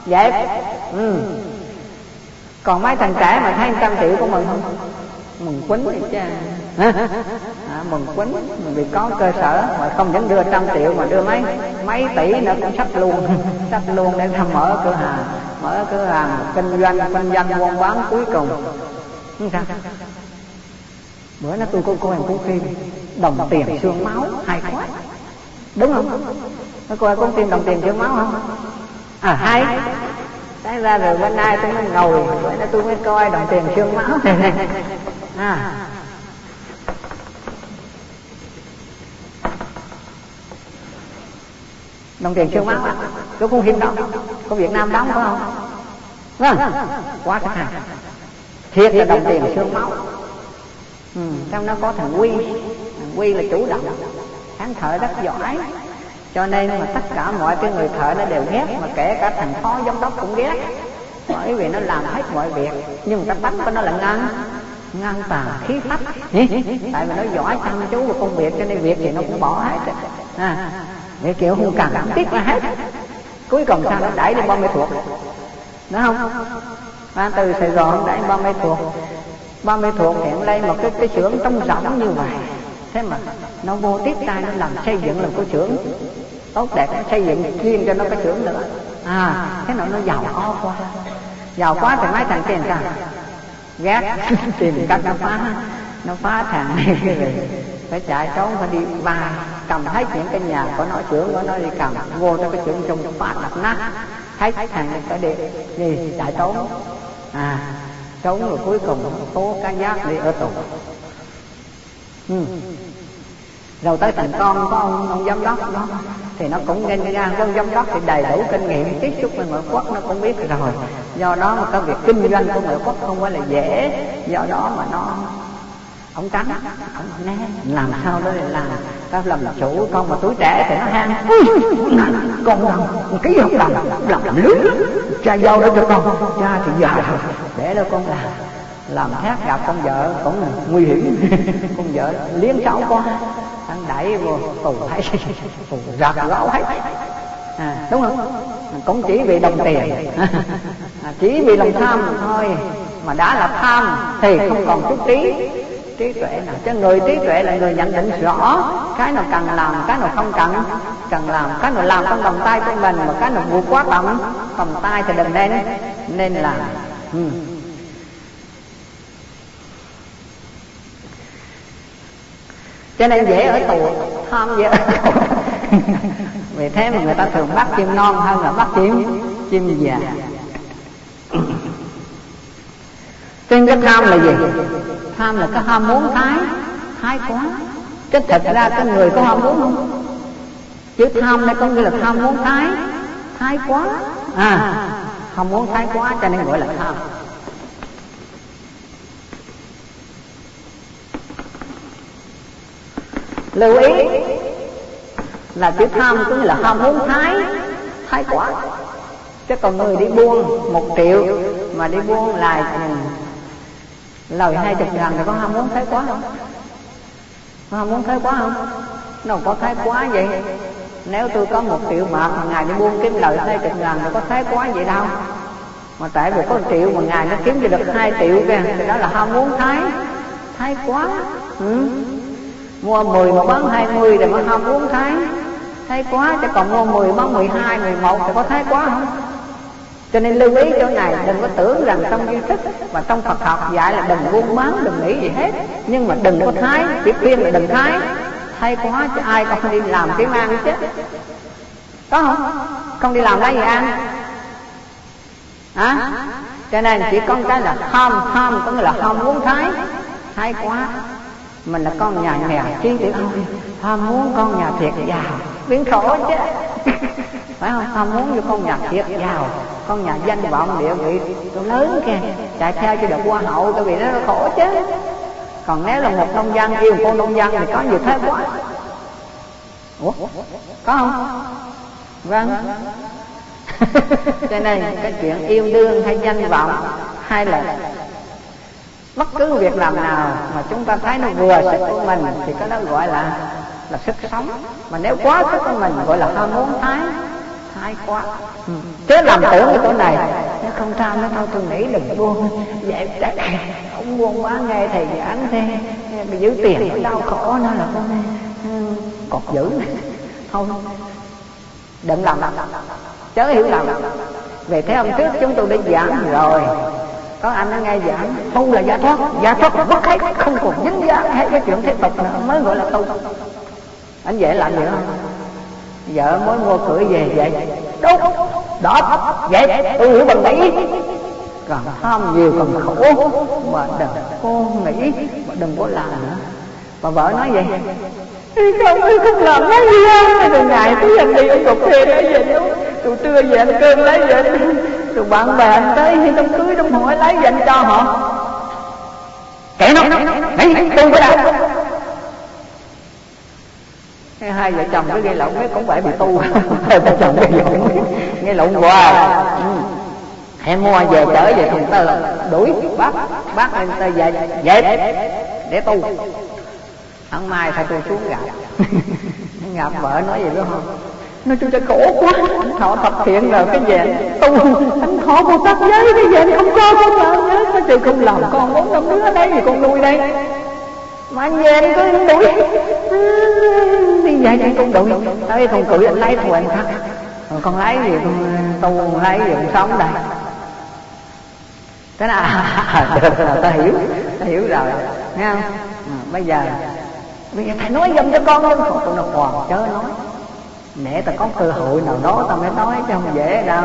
Vậy ừ còn mấy thằng trẻ mà thấy trăm triệu của mình không? Mừng quýnh thì cha à, mừng quýnh mình vì có cơ sở mà không những đưa trăm triệu mà đưa mấy mấy tỷ nữa cũng sắp luôn sắp luôn để thăm mở cửa hàng mở cửa hàng kinh doanh kinh doanh buôn bán cuối cùng. Sao bữa nó tôi cô cô em cũng phim đồng tiền xương máu hay quá. Đúng không? Có coi cũng phim đồng tiền xương máu không à hay sáng ra rồi bên nay tôi mới ngồi. Bữa nay tôi mới coi đồng tiền xương máu. Này à. Đồng tiền xương máu có cuốn phim đó có việt nam đóng phải không? Vâng. Quá cái hay thiệt là đồng tiền xương máu. Ừ, trong nó có thằng quy. Thằng quy là chủ động. Hắn thợ rất giỏi cho nên mà tất cả mọi cái người thợ nó đều ghét mà kể cả thằng phó giám đốc cũng ghét. Bởi vì nó làm hết mọi việc nhưng cái tánh của nó là ngang ngang tà khí phách. Tại vì nó giỏi chăm chú vào công việc cho nên việc thì nó cũng bỏ hết à, để kiểu không cần cảm tiếc là hết. Cuối cùng sao nó đẩy đi ba mươi thuộc? Đúng không? À, từ sài gòn đẩy ba mươi thuộc. Ba mươi thuộc hiện lên một cái cái xưởng trong rỗng như vậy thế mà nó vô tiếp tay nó làm xây dựng làm cái xưởng. Tốt đẹp nó xây dựng riêng cho nó cái xưởng nữa à thế nào nó giàu có quá. Giàu quá thì mấy thằng tiền sao? Ghét. Tìm cách nó phá. Nó phá thằng này. Phải chạy trốn, phải đi ba cầm hết những cái nhà của nó trưởng của nó đi cầm, vô trong cái trưởng trong phá đập nát. Thấy thằng này phải đi gì chạy trốn. À trốn rồi cuối cùng tố cá giác đi ở tù ừ. rồi tới thành con có ông ông giám đốc đó, thì nó cũng nên ra con giám đốc thì đầy đủ kinh nghiệm tiếp xúc với ngoại quốc nó cũng biết rồi. Do đó mà cái việc kinh doanh của ngoại quốc không phải là dễ. Do đó mà nó, ông trắng ông né, làm sao đó để làm? Tao làm chủ, con mà tuổi trẻ thì nó ham. Con làm ký hợp đồng, làm làm lớn cha giao đó cho con. Cha thì già để đâu con làm? Làm hát gặp con vợ cũng nguy hiểm. Con vợ liếm cháu con. Ăn đẩy vô tù thấy. Tù rạc lão hết à, đúng không? Cũng chỉ vì đồng tiền. À, chỉ vì lòng tham thôi. Mà đã là tham thì không còn chút trí. Trí tuệ nào? Cho người trí tuệ là người nhận định rõ. Cái nào cần làm cái nào không cần. Cần làm cái nào làm trong vòng tay của mình mà cái nào vượt quá tầm. Vòng tay thì đừng nên. Nên làm ừ. Cho nên dễ ở tù. Tham dễ ở tù vì thế mà người ta thường bắt chim non hơn là bắt chim chim già. Trên cái tham là gì? Tham là cái ham muốn thái thái quá. Chứ thật ra cái người có ham muốn không? Chữ tham đây có nghĩa là tham muốn thái thái quá. À không muốn thái quá cho nên gọi là tham lưu ý là chữ tham cũng là ham muốn thái thái quá. Chứ còn người đi buôn một triệu mà đi buôn lại ừ, lời hai chục ngàn thì có ham muốn thái quá không? Có ham muốn thái quá không? Nó có thái quá vậy? Nếu tôi có một triệu bạc mà ngày đi buôn kiếm lời hai chục ngàn thì có thái quá vậy đâu? Mà tại vì có một triệu mà ngày nó kiếm được hai triệu kìa thì đó là ham muốn thái thái quá ừ mua 10 mà bán 20 thì mới ham muốn thái thái quá chứ còn mua 10 bán 12, 11 thì có thái quá không? Cho nên lưu ý chỗ này đừng có tưởng rằng trong duy thức và trong Phật học dạy là đừng buôn bán đừng nghĩ gì hết. Nhưng mà đừng có thái chỉ khuyên là đừng thái. Thái quá chứ ai còn đi làm kiếm ăn chứ? Có không? Không đi làm lấy gì ăn? Hả? Cho nên chỉ có cái là tham tham có nghĩa là ham muốn thái. Thái quá mình là con nhà nghèo chi thì ôi ham muốn con nhà thiệt giàu. Biến khổ chứ. Phải không? Ham muốn như con nhà thiệt giàu. Con nhà danh vọng địa vị tôi lớn kìa. Chạy theo cho được hoa hậu tôi bị nó khổ chứ. Còn nếu là một nông dân yêu cô nông dân thì có nhiều thế quá. Ủa? Có không? Vâng. Cho nên cái chuyện yêu đương hay danh vọng hay là bất cứ việc làm nào mà chúng ta thấy nó vừa sức của mình, thì cái đó gọi là là sức sống. Mà nếu quá sức của mình, gọi là ham muốn thái thái quá. Ừ. chứ làm tưởng cái chỗ này nó không sao nó thôi tôi nghĩ đừng buông, vậy chắc không buông quá, nghe thầy giảng thế. Bị giữ tiền đau khổ, nó là con ừ, cột giữ không. Đừng làm. Chớ hiểu lầm. Về thế hôm trước chúng tôi đã giảng rồi có anh nó nghe giảng tu là giải thoát. Giải thoát là bất hết không còn dính dáng hay cái chuyện thế tục nữa, mới gọi là tu. Anh dễ làm gì không vợ mới mua cửa về vậy đúng đó vậy tôi hiểu bằng nghĩ còn tham nhiều, còn khổ. Mà đừng có nghĩ, mà đừng có làm nữa. Mà vợ nói vậy không ơi không làm nói gì không rồi ngày tôi anh đi ông cục thuê đấy về tôi trưa về ăn cơm lấy về rồi bạn bè anh tới hay đám cưới đám hỏi lấy dành cho họ? Kẻ nó nãy tu cái nào hai vợ chồng cứ gây lộn cái cũng phải bị tu. Hai vợ chồng gây lộn gây lộn hoài. Ừ. em mua về trở về thùng tơ đuổi bắt bắt em tơ về. Về để tu. Ăn mai phải tôi xuống gặp. Gặp vợ nói gì biết không nói chú cho khổ quá. Thọ tập thiện là cái gì tu. Anh thọ một tát giới cái gì không cho con làm nhớ có chịu không làm con bốn năm đứa ở đây thì con nuôi đây. Mà anh về anh cứ đuổi. Đi về anh con đuổi. Tới con cử anh lấy thù anh khác còn con lấy gì con tu lấy gì con sống đây. Thế nào? Được rồi ta hiểu. Ta hiểu rồi. Nghe không? À, bây giờ. Bây giờ thầy nói dùm cho con luôn tụi nó còn chớ nói mẹ ta có cơ hội nào đó ta mới nói chứ không dễ đâu.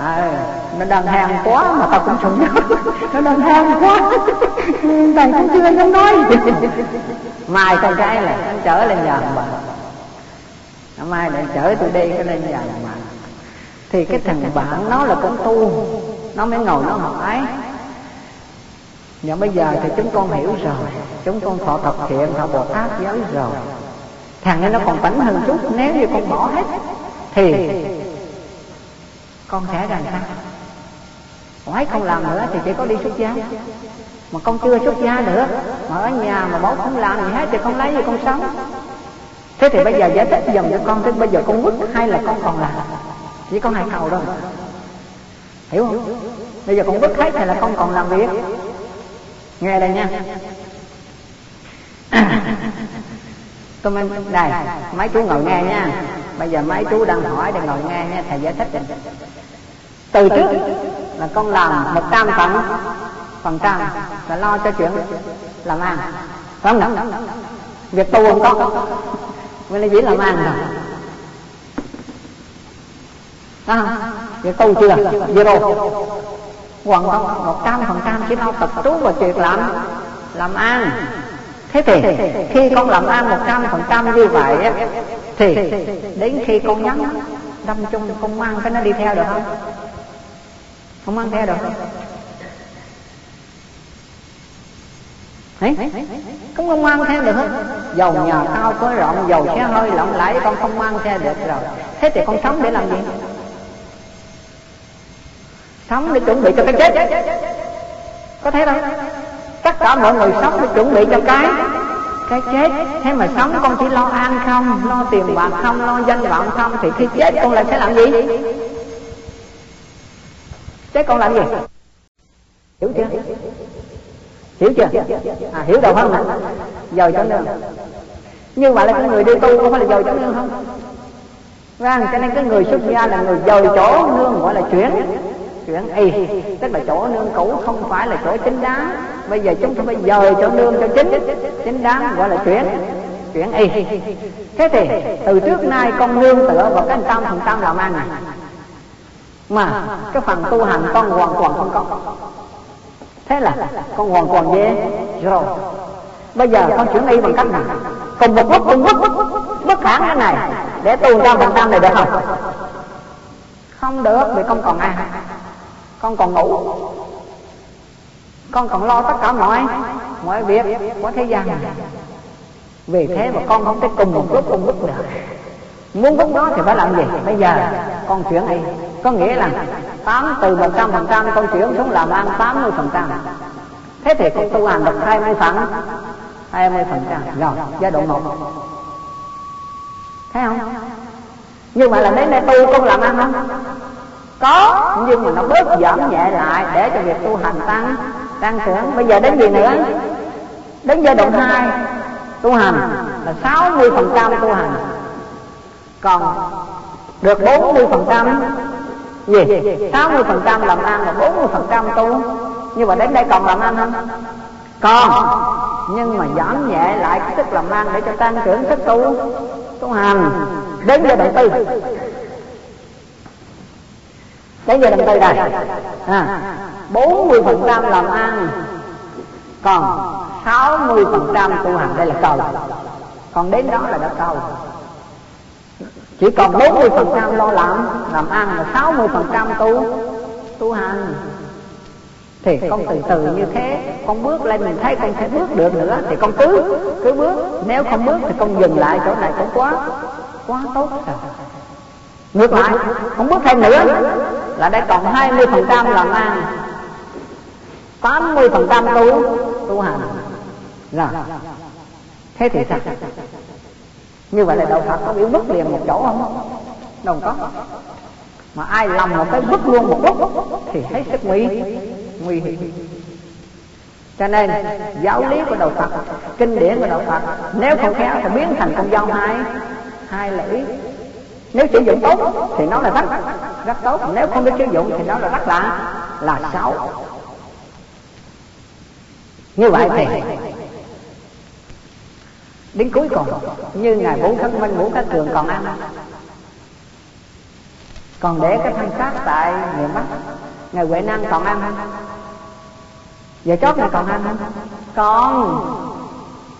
À, nó đang hang quá mà tao cũng sụn nó đang hang quá. Thầy cũng chưa dám nói. Mai con cái là nó trở lên nhà bà. Mai lại chở tôi đi cái lên nhà bà. Thì cái thằng bạn nó là cũng tu. Nó mới ngồi nó hỏi nhưng bây giờ thì chúng con hiểu rồi. Chúng con thọ tập thiện thọ bồ tát giới rồi thằng ấy nó còn tánh hơn chút, nếu như con bỏ hết, thì con sẽ làm sao? Hỏi không làm nữa thì chỉ có đi xuất gia. Mà con chưa xuất gia nữa, mà ở nhà mà bố không làm gì hết thì con lấy gì con sống? Thế thì bây giờ giải thích dùm cho con thế bây giờ con quýt hay là con còn làm? Chỉ con hai cầu thôi hiểu không? Bây giờ con quýt hết thì là con còn làm việc? Nghe đây nha tôi đây mấy chú ngồi nghe nha. Bây giờ mấy chú đang hỏi để ngồi nghe nha thầy giải thích cho từ trước là con làm một trăm phần phần trăm là lo cho chuyện làm ăn. Phải không việc tu không có. Mình là chỉ làm ăn rồi à, việc tu chưa? Zero hoàn toàn một trăm phần trăm chỉ lo tập trung vào chuyện làm làm ăn thế thì khi con làm ăn một trăm phần trăm như vậy thì đến khi con nhắn đâm chung con mang cái nó đi theo được không? Không mang theo được Đấy, cũng không mang theo được hết. Dầu nhà cao có rộng Dầu xe hơi lộng lẫy con không mang theo được rồi. Thế thì con sống để làm gì? Sống để chuẩn bị cho cái chết. Có thấy đâu? Tất cả mọi người sống để chuẩn bị cho cái cái chết. Thế mà sống con chỉ lo ăn không, lo tiền bạc không, lo danh vọng không, thì khi chết con lại sẽ làm gì? Chết con làm gì? Hiểu chưa? Hiểu chưa? À hiểu đâu không? Giàu cho nương nhưng mà là cái người đi tu có phải là giàu cho nương không? Vâng cho nên cái người xuất gia là người giàu chỗ, nương gọi là chuyển chuyển y tức là chỗ nương cũ không phải là chỗ chính đáng. Bây giờ chúng ta phải dời chỗ nương cho chính chính đáng gọi là chuyển chuyển y thế thì, từ trước nay con nương tựa vào cái tâm phần tâm làm ăn này. Mà, cái phần tu hành con hoàn toàn không có. Thế là, con hoàn toàn về rồi, bây giờ con chuyển y bằng cách nào cùng một lúc cùng bước bước khả cái này, để tu trăm phần trăm này được không? Không được, vì không còn ai con còn ngủ. Con còn lo tất cả mọi mọi việc của thế gian. Này vì thế mà con không thể cùng một lúc, cùng lúc được. Muốn lúc đó thì phải làm gì? Bây giờ, con chuyển đi. Có nghĩa là tám từ một trăm phần trăm con chuyển xuống làm ăn tám mươi phần trăm. Thế thì con tu hành được hai mươi phần, hai mươi phần trăm. Rồi, giai đoạn một. Thấy không? Nhưng mà là đến đây tu con làm ăn không? Có, nhưng mà nó bớt giảm nhẹ lại để cho việc tu hành tăng tăng trưởng. Bây giờ đến gì nữa? Đến giai đoạn hai, tu hành là sáu mươi phần trăm tu hành. Còn được bốn mươi phần trăm gì? sáu mươi phần trăm làm ăn và bốn mươi phần trăm tu. Nhưng mà đến đây còn làm ăn không? Còn, nhưng mà giảm nhẹ lại cái sức làm ăn để cho tăng trưởng, sức tu tu hành. Đến giai đoạn tư đến giai đoạn tư đây. À, bốn mươi phần trăm làm ăn. Còn sáu mươi phần trăm tu hành đây là cầu. Còn đến đó là đã cầu. Chỉ còn bốn mươi phần trăm lo làm làm ăn và sáu mươi phần trăm tu tu hành. Thì con từ từ như thế con bước lên mình thấy con sẽ bước được nữa thì con cứ cứ bước. Nếu không bước thì con dừng lại chỗ này cũng quá quá tốt rồi ngược lại, không bước thêm nữa, là đây còn hai mươi phần trăm là ăn tám mươi phần trăm tu tu hành. Rồi. Thế thì sao? Như vậy là đạo phật có biểu vứt liền một chỗ không? Đâu có. Mà ai lầm một cái vứt luôn một lúc, thì thấy sức nguy nguy hiểm. Cho nên, giáo lý của đạo Phật, kinh điển của đạo Phật, nếu không khéo thì biến thành con dao hai hai lưỡi nếu sử dụng tốt thì nó là rất rất tốt. Nếu không biết sử dụng thì nó là rất là là xấu. Như vậy thì đến cuối cùng, như ngài vũ khắc minh vũ khắc trường còn ăn còn để cái thân xác tại miền bắc ngài huệ năng còn ăn không giờ chót này còn ăn không còn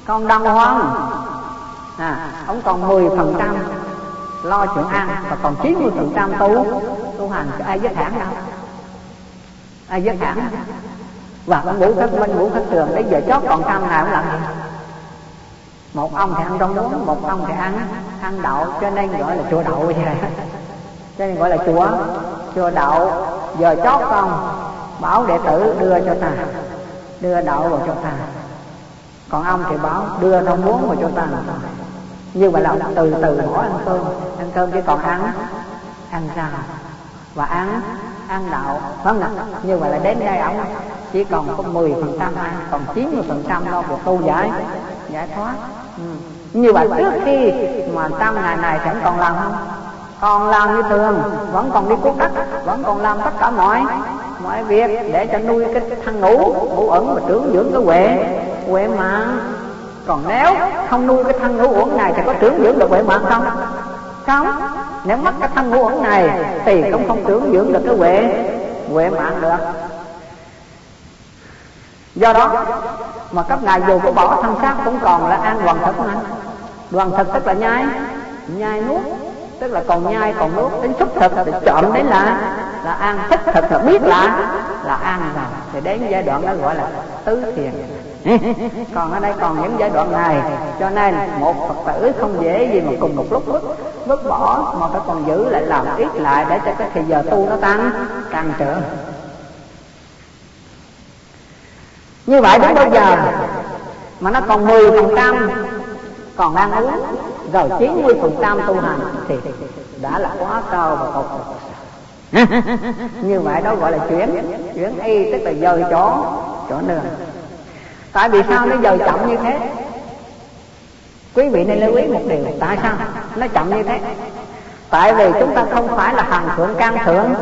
còn đăng hoang à ông còn 10 phần trăm lo chuyện ăn và còn 90 phần trăm tu tu hành ai dứt hẳn đâu. Ai dứt hẳn và ông ngủ khất minh ngủ khất trường đến giờ chót còn trăm nào cũng làm gì. Một ông thì ăn rau muống một ông thì ăn ăn đậu, cho nên gọi là chùa đậu vậy. Cho nên gọi là chùa chùa đậu. Giờ chót không bảo đệ tử đưa cho ta, đưa đậu vào cho ta. Còn ông thì bảo, đưa rau muống vào cho ta như vậy là ông từ từ bỏ ăn cơm. Ăn cơm chứ còn ăn ăn rau và ăn ăn đậu vâng ạ như vậy là đến đây ông chỉ còn có 10 phần trăm ăn, còn 90 phần trăm lo việc tu giải giải thoát. Ừ. như vậy trước khi mà trăm ngày này chẳng còn làm không? Còn làm như thường, vẫn còn đi cuốc đất, vẫn còn làm tất cả mọi mọi việc để cho nuôi cái thằng ngủ ngủ ẩn và trưởng dưỡng cái huệ huệ mạng còn nếu không nuôi cái thân ngũ uẩn này thì có trưởng dưỡng được huệ mạng không? Không. Nếu mất cái thân ngũ uẩn này thì cũng không trưởng dưỡng được cái huệ huệ mạng được do đó mà các ngài dù có bỏ thân xác cũng còn là ăn đoàn thực mà. Đoàn thực tức là nhai nhai nuốt, tức là còn nhai, còn nuốt. Đến xúc thực thì chọn đến là là ăn thích thực là biết là là ăn rồi. Thì đến giai đoạn đó gọi là tứ thiền. còn ở đây còn những giai đoạn này, cho nên một phật tử không dễ gì mà cùng một lúc vứt vứt bỏ mà phải còn giữ lại, làm ít lại để cho cái thời giờ tu nó tăng tăng trưởng như vậy đến bây giờ mà nó còn 10 phần trăm, còn ăn uống, rồi 90 phần trăm tu hành thì đã là quá cao và cầu như vậy đó gọi là chuyển chuyển y tức là dời chỗ chỗ nương tại vì sao nó dời chậm như thế? Quý vị nên lưu ý một điều tại sao nó chậm như thế? Tại vì chúng ta không phải là hàng thượng can thượng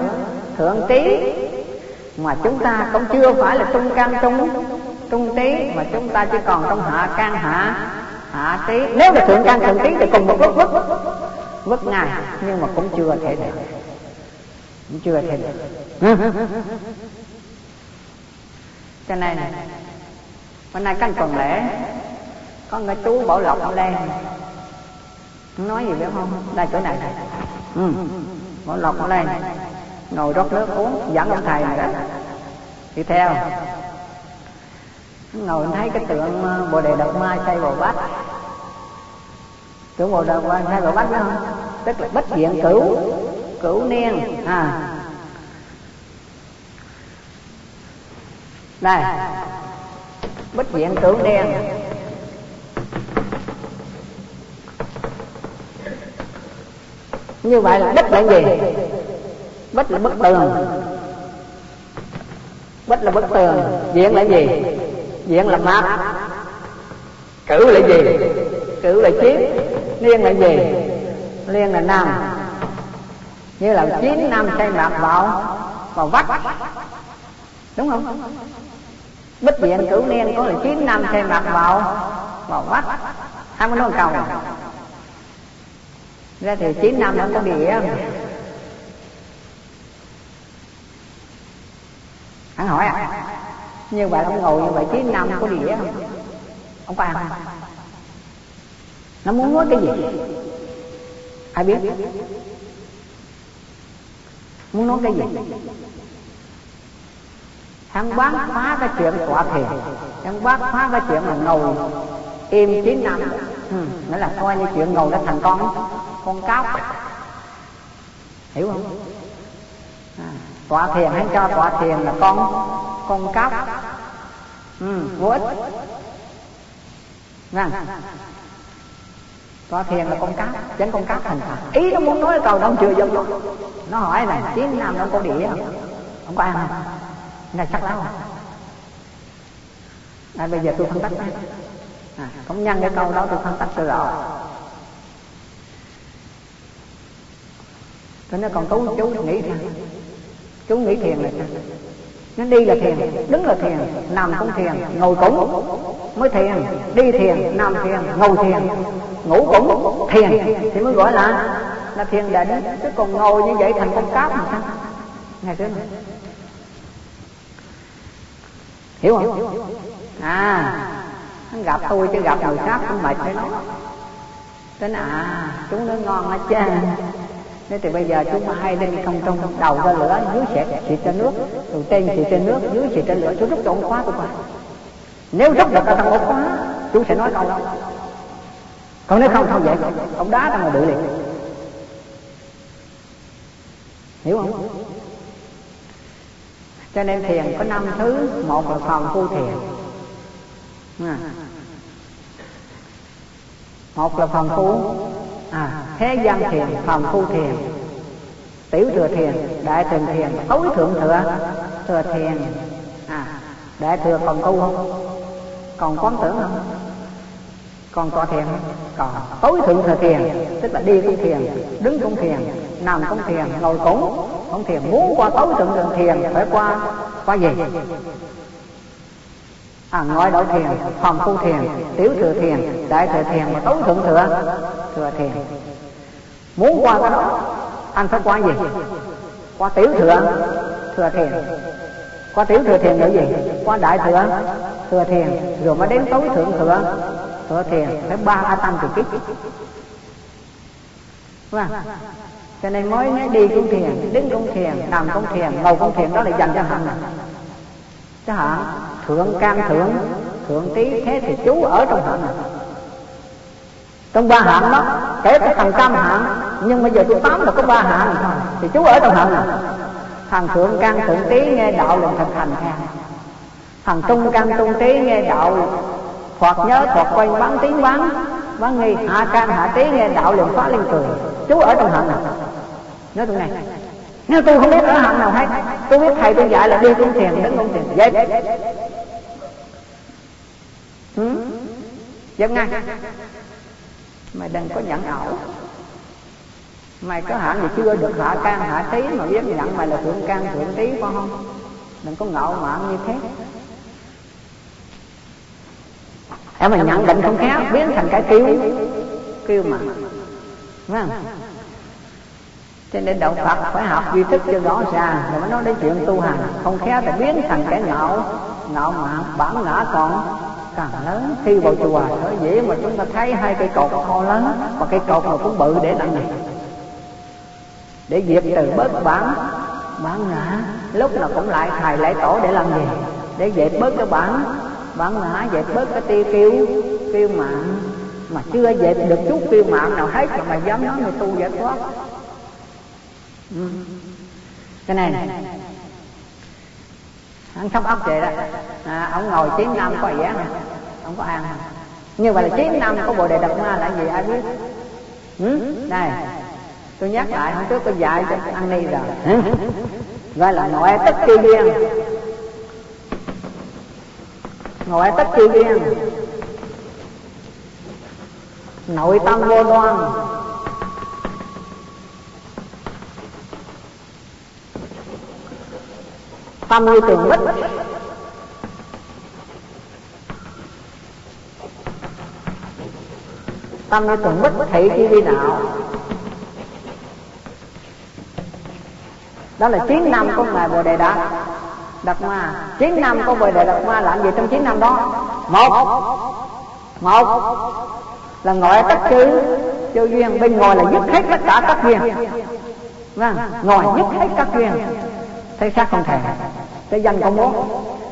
thượng trí mà chúng ta cũng chưa phải là trung can trung trung trí mà chúng ta chỉ còn trong hạ can hạ hạ trí nếu là thượng can thượng trí thì cùng một lúc vứt vứt ngay nhưng mà cũng chưa thể được cũng chưa thể được. Cho nên hôm nay canh tuần lễ. Có người chú bảo lộc lên. Nói gì biết không? Đây, chỗ này ừ. bảo lộc lên. Ngồi rót nước uống, dẫn ông thầy đó đi theo. Ngồi thấy cái tượng ờ, bồ đề đạt mai xây bồ bát. Tượng bồ đề mai xây bồ bát đó không tức là bất diện cửu. Cửu niên. À. Đây bất diện tưởng đen. Như vậy là bích là gì? Bích là bức tường. Bích là bức tường. Diện là gì? Diện là mát cửu là gì? Cửu là chiếc liên là gì? Liên là nam. Như là chín năm xây mạc vào vào vách đúng không? Bích diện cửu niên có là chín năm xây mặt vào vào vách hai mươi cầu. Ra thì chín năm nó có địa. Hắn hỏi à như vậy ông ngồi như vậy chín năm có địa không? Ông có ăn không? Nó muốn nói cái gì? Ai biết? Muốn nói cái gì? Hắn bác phá cái chuyện quả thiền. Hắn bác phá cái chuyện là ngồi im chín năm ừ, nó là coi như chuyện ngồi đã thành con con cáo. Hiểu không? À, tọa thiền hay cho tọa thiền là con con cáo. Ừ, vô ích. Nè. Tọa thiền là con cá chẳng con cá thành thật. Ý nó muốn nói câu đó chưa vô. Nó hỏi là chín năm nó có đĩa không có ăn không này chắc lắm. À, bây giờ tôi phân tích à, không nhân cái câu đó tôi phân tích cho rồi Thế nó còn chú chú nghĩ thiền. Chú nghĩ thiền là sao Nó đi là thiền, đứng là thiền, nằm cũng thiền, ngồi cũng mới thiền Đi thiền, nằm thiền, ngồi thiền, ngủ cũng thiền. Thì mới gọi là là thiền định. Chứ còn ngồi như vậy thành con cáp mà sao? Ngài thế này Hiểu không? À Hắn gặp tôi chứ gặp người khác cũng mệt phải nói. Tính à Chúng nó ngon hết chứ. Thế thì bây giờ chúng hai lên không trong đầu ra lửa, dưới sẽ xịt ra nước. Rồi trên xịt trên nước, dưới xịt trên lửa Chú rút trộn khóa của coi Nếu rút được cái thằng ổ khóa Chú sẽ nói câu đó. Còn nếu không không vậy. Ông đá ra ngoài bự liền. Hiểu không? Cho nên thiền có năm thứ. Một là phòng tu thiền. À. Một là phòng tu, à, thế gian thiền phần tu thiền. Tiểu thừa thiền đại thừa thiền tối thượng thừa. Thừa thiền. À đại thừa còn tu không? Còn quán tưởng không? Còn có thiền còn. Tối thượng thừa thiền tức là đi cũng thiền đứng cũng thiền nằm cũng thiền ngồi cũng không thiền muốn qua tối thượng đường thiền phải qua qua gì? À ngoại đạo thiền, phòng tu thiền, tiểu thừa thiền, đại thừa thiền và tối thượng thừa thừa thiền. Muốn qua cái đó, anh phải qua gì? Qua tiểu thừa thừa thiền. Qua tiểu thừa thiền là gì? Qua đại thừa thừa thiền. Rồi mới đến tối thượng thừa thừa thiền. Phải ba a tăng từ kiếp vâng cho nên mới nói đi cũng thiền, đứng cũng thiền, nằm cũng thiền, ngồi cũng thiền, đó là dành cho hạnh chứ hả? Thượng can thượng thượng trí thế thì chú ở trong hạnh này. Trong ba hạng đó, kể cả thằng cam hạng, nhưng bây giờ tôi tám là có ba hạng thì chú ở trong hạng này. Thằng thượng can thượng trí nghe đạo liền thực hành theo thằng trung can trung trí nghe đạo hoặc nhớ hoặc quanh bán tiếng bán bán nghi hạ can, hạ trí nghe đạo liền phá lên cười chú ở trong hạng nào? Nhớ tụi này nếu tôi không biết ở hạng nào hết tôi biết thầy tôi dạy là đi cung thiền đứng cung thiền. Vậy. Ừ? dẹp ngay. Mày đừng có nhận ẩu mày có hạng thì chưa được hạ can, hạ trí mà biết nhận mày là thượng can, thượng trí phải không? Đừng có ngạo mạn như thế em mà nhận định không khéo biến thành cái kêu. kêu mà. Phải không? Cho nên đạo Phật phải học duy thức cho rõ ràng rồi mới nói đến chuyện tu hành. Không khéo thì biến thành cái ngạo. Ngạo mạn bản ngã còn càng lớn. Khi vào chùa sở dĩ mà chúng ta thấy hai cây cột to lớn và cây cột nào cũng bự để làm gì để diệt từ bớt bản bản ngã. Lúc nào cũng lại thầy lại tổ để làm gì? Để dẹp bớt cái bản bản ngã dẹp bớt cái tiêu kiêu kiêu mạng mà chưa dẹp được chút kiêu mạng nào hết mà mày dám nói người tu giải thoát ừ. cái này này hắn sống ốc vậy đó. À, ông ngồi chín năm có dáng nè. Ông có ăn như vậy là chín năm có bồ đề độc ma là gì ai biết? Ừ? này tôi nhắc lại hôm trước tôi dạy cho ăn ni rồi. Ừ. Gọi là nội tất kỳ duyên ngoại tất chi duyên nội tâm vô đoan. Tâm như tường bích tâm như tường bích thị chi vi đạo. Đó là chín năm của ngài bồ đề đạt đạt ma chín năm của bồ đề đạt ma làm gì trong chín năm đó? Một. Một. Là ngồi tất chư chư duyên bên ngoài là dứt hết tất cả các duyên. Vâng ngồi dứt hết các duyên. Thấy xác không thèm. Thấy danh không muốn.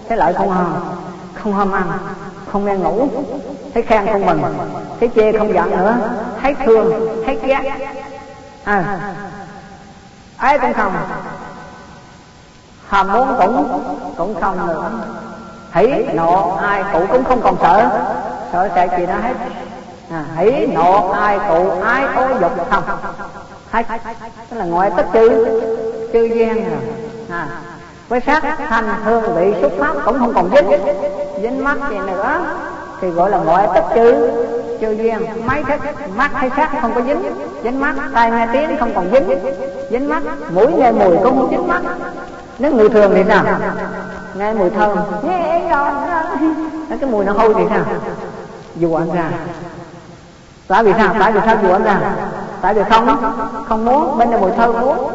Thấy lợi không hờn. Không ham ăn. Không nghe ngủ. Thấy khen không mừng. Thấy chê không giận nữa. Thấy thương thấy ghét. À. Ai cũng không ham muốn cũng cũng không nữa hỷ nộ ai cụ cũng không còn sợ. Sợ sẽ gì đó hết. À, hỷ nộ ai cụ ai ô dục không hết. Tức là ngoại tất chư chư gian rồi. À, với sắc thanh hương vị xuất pháp cũng không còn dính. Dính mắt gì nữa. Thì gọi là ngoại tất chư chư duyên. Máy thức mắt hay sắc không có dính. Dính mắt tai nghe tiếng không còn dính. Dính mắt mũi nghe mùi cũng không dính mắt nếu người thường thì sao? Nghe mùi thơm. Nghe cái mùi nó hôi thì sao? Dù anh ra. Tại vì sao? Tại vì sao dù anh ra? Tại vì không. Không muốn. Bên này mùi thơm muốn.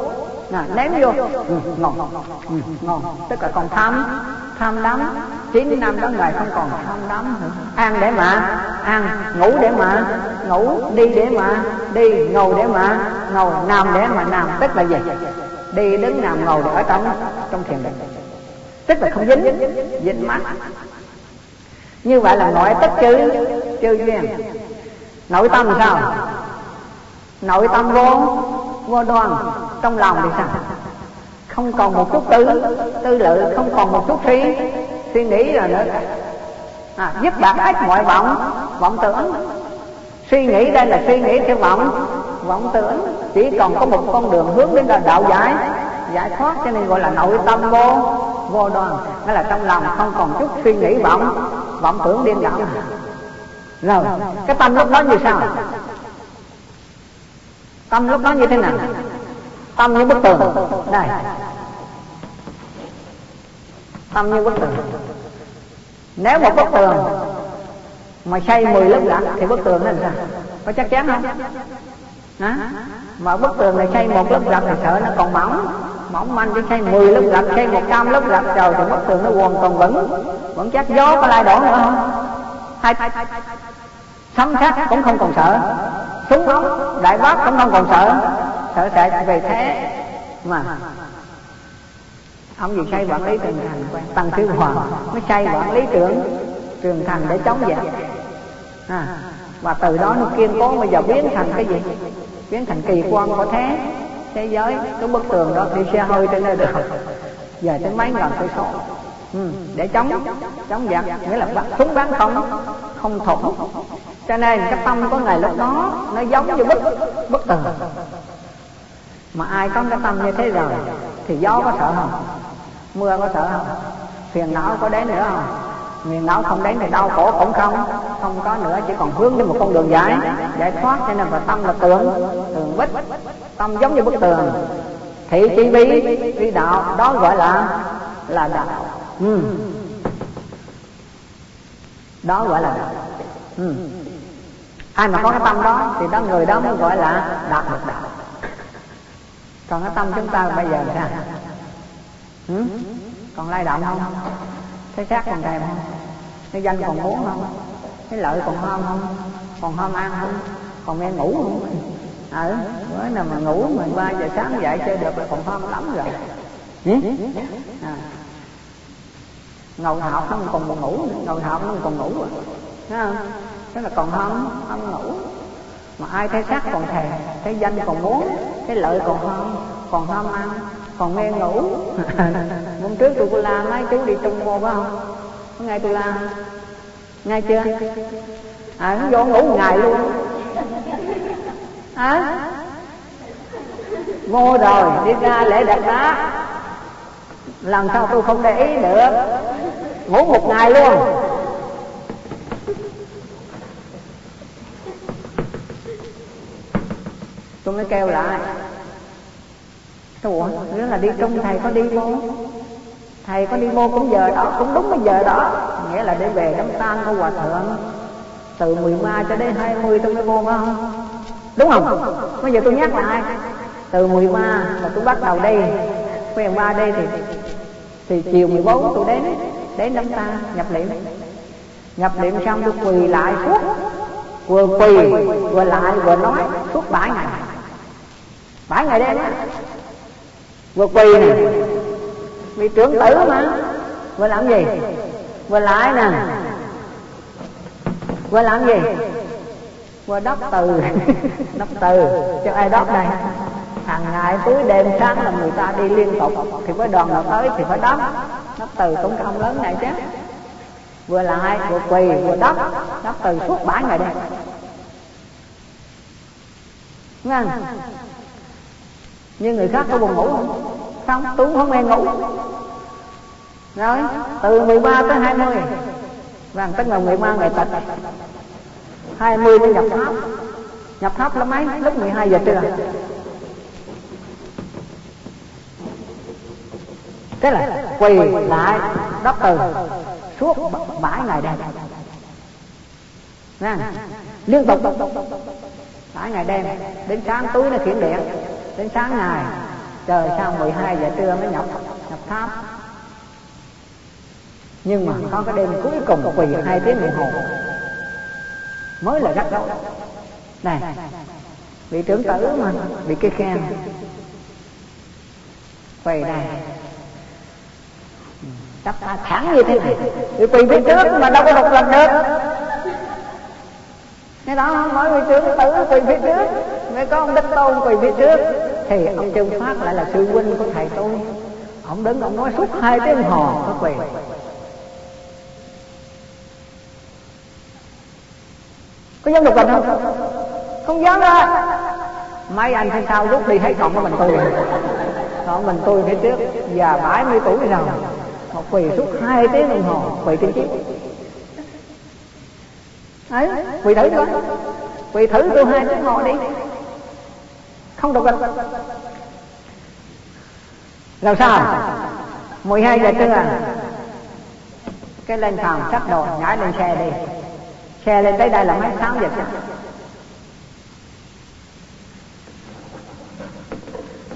Nè ném vô. Ừ, ngon. Ừ, ngon. Tức là còn tham tham đắm. Chín năm đó ngài không còn tham đắm nữa. Ăn để mà. Ăn. Ngủ để mà. Ngủ đi để mà. Đi ngồi để mà. Ngồi nằm để mà nằm. Tức là gì? Đi đứng nằm ngồi để ở trong trong thiền định. Tức là không dính dính mắt. Như vậy là ngoại tất chứ chư duyên. Nội tâm sao? Nội tâm vô vô đoan trong lòng thì sao? Không còn một chút tư tư lự không còn một chút suy suy nghĩ rồi nữa. À, giúp bạn hết mọi vọng vọng tưởng. Suy nghĩ đây là suy nghĩ theo vọng vọng tưởng. Chỉ còn có một con đường hướng đến là đạo giải. Giải thoát, cho nên gọi là nội tâm vô vô đoan nghĩa là trong lòng không còn chút suy nghĩ, vọng vọng tưởng điên đảo. Rồi, cái tâm lúc đó như sao? Tâm lúc đó như thế nào? Tâm như bức tường. Đây. Tâm như bức tường. Nếu một bức tường mà xây 10 lớp gạch thì bức tường nó làm sao? Có chắc chắn không? Hả? mà bức tường này xây một lớp gạch thì sợ nó còn mỏng. Mỏng manh chỉ xây 10 lớp gạch xây 100 lớp gạch rồi thì bức tường nó hoàn toàn vững. Vẫn chắc gió có lai đổ nữa không? Hay sấm sét cũng không còn sợ. Súng ống đại bác cũng không còn sợ. Sợ sợ về thế. Mà ông gì xây quản lý trường thành? Tăng thiếu hoàng. Mới xây quản lý trưởng trường thành để chống dẹp à, và từ đó nó kiên cố bây giờ biến thành cái gì? Biến thành kỳ quan của thế. Thế giới cái bức tường đó đi xe hơi trên nơi được. Giờ tới mấy ngàn cây số. Ừ, để chống chống giặc nghĩa là bắn súng bắn không không thủng. Cho nên cái tâm của ngài lúc đó nó giống như bức bức tường. Mà ai có cái tâm như thế rồi thì gió có sợ không? Mưa có sợ không? Phiền não có đến nữa không? Phiền não không đến thì đau khổ cũng không. Không có nữa, chỉ còn hướng đến một con đường giải giải thoát cho nên là tâm là tường. Tường bích. Tâm giống như bức tường. Thị chi vi. Vi đạo, đó gọi là là đạo. Ừ. đó gọi là đạo. Ừ. ai mà có cái tâm đó, thì đó người đó mới gọi là đạt được đạo. Còn cái tâm chúng ta bây giờ là ừ? còn lay động không? Cái xác còn thèm không cái danh còn muốn không? Cái lợi còn ham không? Còn ham ăn không? Còn nghe ngủ không? Ờ bữa nào mà ngủ mình ba giờ sáng dậy chơi được là còn ham lắm rồi. À. ngồi học nó còn buồn ngủ ngồi học nó còn ngủ rồi thấy không? Thế là còn ham ham ngủ. Mà ai thấy sắc còn thèm thấy danh còn muốn cái lợi còn ham còn ham ăn còn mê ngủ. Hôm trước tôi cô la mấy chú đi trung mô phải không? Có nghe tôi la nghe chưa? À nó vô ngủ một ngày luôn. À vô rồi đi ra lễ đặt đá. Lần sau tôi không để ý được ngủ một ngày luôn. Tôi mới kêu lại Ủa, nghĩa là đi trung thầy có đi vô. Thầy có đi vô cũng giờ đó, cũng đúng cái giờ đó. Nghĩa là để về đám tang của Hòa Thượng. Từ 13 cho đến 20 tôi mới vô phải không? Đúng không? Bây giờ tôi nhắc lại. Từ 13 là tôi bắt đầu đi Quen ba đây thì Thì chiều 14 tôi đến Đến đám tang nhập liệm. Nhập liệm xong tôi quỳ lại suốt. Vừa quỳ vừa lại vừa nói Suốt 7 ngày. 7 ngày đêm á vừa quỳ nè. Vị trưởng tử mà. Vừa làm gì? Vừa lại nè. Vừa làm gì? Vừa đắp từ. Đắp từ. Cho ai đắp đây? Hàng ngày tối đêm sáng là người ta đi liên tục. Thì mới đoàn nào tới thì phải đắp đắp từ cũng không lớn này chứ. Vừa lại vừa quỳ vừa đắp đắp từ suốt bảy ngày đêm. Nghe nhưng người khác có buồn ngủ không? Không, tôi không hề ngủ. Rồi từ 13 tới 20 vàng tất là người 13 người tật 20 mới nhập tháp. Nhập tháp là mấy lúc 12 giờ trưa. Thế là quỳ lại, đắp từ, suốt bảy ngày đêm. Nha. liên tục, bảy ngày đêm, đến sáng túi nó khiển điện đến sáng ngày trời sau 12 giờ trưa mới nhập nhập tháp. Nhưng mà có cái đêm cuối cùng quỳ hai tiếng đồng hồ. Mới là rắc rối này bị trưởng tử mà bị cái khen. Quỳ này. Chắc ta thẳng như thế này. Thì quỳ phía trước mà đâu có độc lập được cái đó mỗi vị trưởng tử quỳ phía trước. Mới có ông đích tôn quỳ phía trước. Thì ông Trương Phát lại là sư huynh của thầy tôi. Ông đứng ông nói suốt hai tiếng hồ có quỳ. có dám độc lập không? Không dám đó. Mấy anh phía sau rút đi thấy còn có mình tôi. Còn mình tôi phía trước. Già 70 tuổi rồi. Một quỳ suốt hai tiếng đồng hồ, quỳ trên chiếc ấy quỳ thử coi quỳ thử tôi hai tiếng ngồi đi. Không được đâu. làm sao? 12 giờ trưa. Cái lên phòng sắp đồ, nhảy lên xe đi. Xe lên tới đây là mấy sáu giờ sáng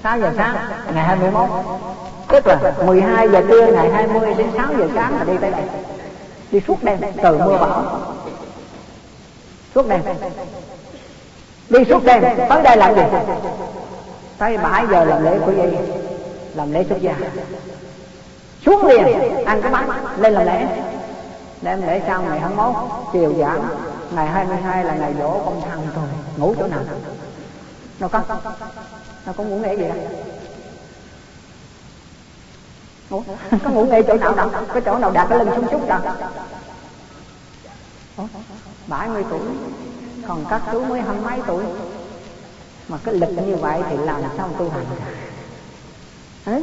Sáu giờ sáng, ngày 21 Tức là 12 giờ trưa, ngày 20 đến 6 giờ sáng là đi tới đây. Đi suốt đêm, từ mưa bão. Suốt đêm. Đi suốt đêm, tới đây làm gì? Tới bảy giờ làm lễ của gì làm lễ xuất gia. Xuống liền, ăn cái bánh, lên làm lễ. Đem lễ xong ngày 21 chiều giảng, ngày 22 là ngày dỗ công thằng rồi ngủ chỗ nào. Nó có nó có ngủ nghỉ gì đâu Ủa? có ngủ nghỉ chỗ nào đâu? Có chỗ nào đặt cái lưng xuống chút đâu? Bảy mươi tuổi. Còn các chú mới hai mấy tuổi. Mà cái lực như vậy thì làm sao tu hành Đấy.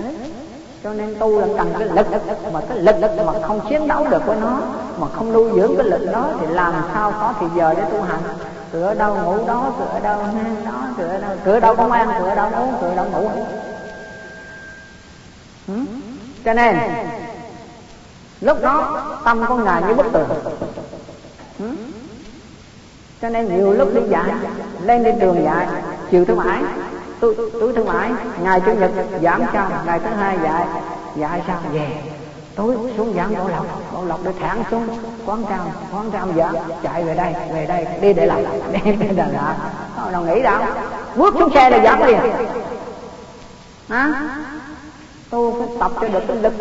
cho nên tu là cần cái lực. Mà cái lực mà không chiến đấu được với nó, mà không nuôi dưỡng cái lực đó thì làm sao có thì giờ để tu hành? Cửa đâu ngủ đó, cửa đâu hang đó, cửa đâu cửa đâu công an, cửa đâu uống cửa đâu ngủ. Ừ? cho nên, lúc đó tâm con ngài như bức tường. Ừ? Cho nên nhiều lúc đi dạy, lên lên trường dạy, chiều thứ bảy tôi tôi thứ bảy, ngày chủ nhật giảm sao ngày thứ hai dạy dạy sao về, tối xuống giảm bảo lộc bảo lộc để thẳng xuống quán trăm quán trăm giảm chạy về đây về đây, đi để lại đi để đà lạt. Đâu nghĩ đâu, bước xuống xe là giảm liền. Hả? Tôi phải tập cho được cái lực,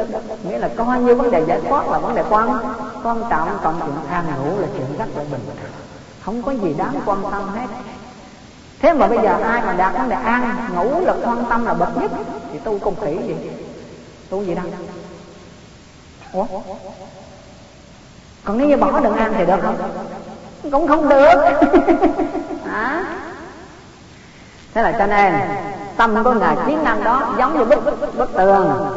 nghĩa là có nhiêu vấn đề giải thoát là vấn đề quan quan trọng, còn chuyện ăn ngủ là chuyện rất là bình không có gì đáng quan tâm hết. Thế mà bây giờ ai mà đạt vấn đề ăn ngủ là quan tâm là bậc nhất, thì tu công khỉ gì. Tu gì đâu. Ủa? Còn nếu như bỏ đừng ăn thì được không? Cũng không được. À. thế là cho nên, tâm của ngài chiến năm đó giống như bức bức tường.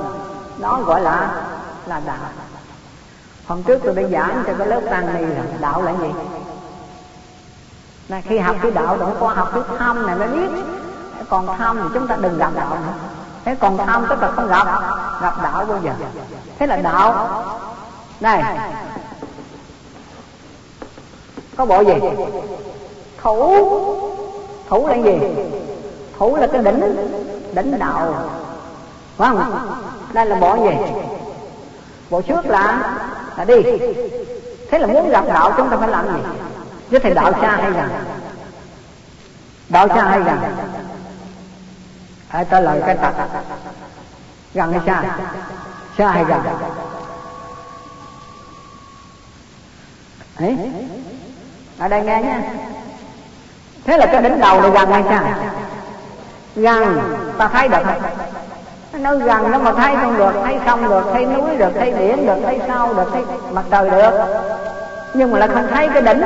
Đó gọi là là đạo. Hôm trước tôi đã giảng cho cái lớp tăng ni là đạo là gì? Là khi học cái đạo đừng có học cái tham này mới biết. Còn tham thì chúng ta đừng gặp đạo nữa. Thế còn tham tức là không gặp? Gặp đạo bao giờ? Thế là đạo. Này, có bộ gì? Thủ. Thủ là gì? Thủ là cái đỉnh đỉnh đạo. Phải không? Đây là bộ gì? Bộ trước là là đi. Thế là muốn gặp đạo, chúng ta phải làm gì? Chứ thầy đạo xa hay gần đạo xa hay gần hãy trả lời cái tật gần hay xa xa hay gần ấy, ở đây nghe nha thế là cái đỉnh đầu này gần hay xa gần ta thấy được. Nó gần nó mà thấy không được, thấy không được, thấy núi được, thấy biển được, thấy sao được, thấy mặt trời được nhưng mà lại không thấy cái đỉnh.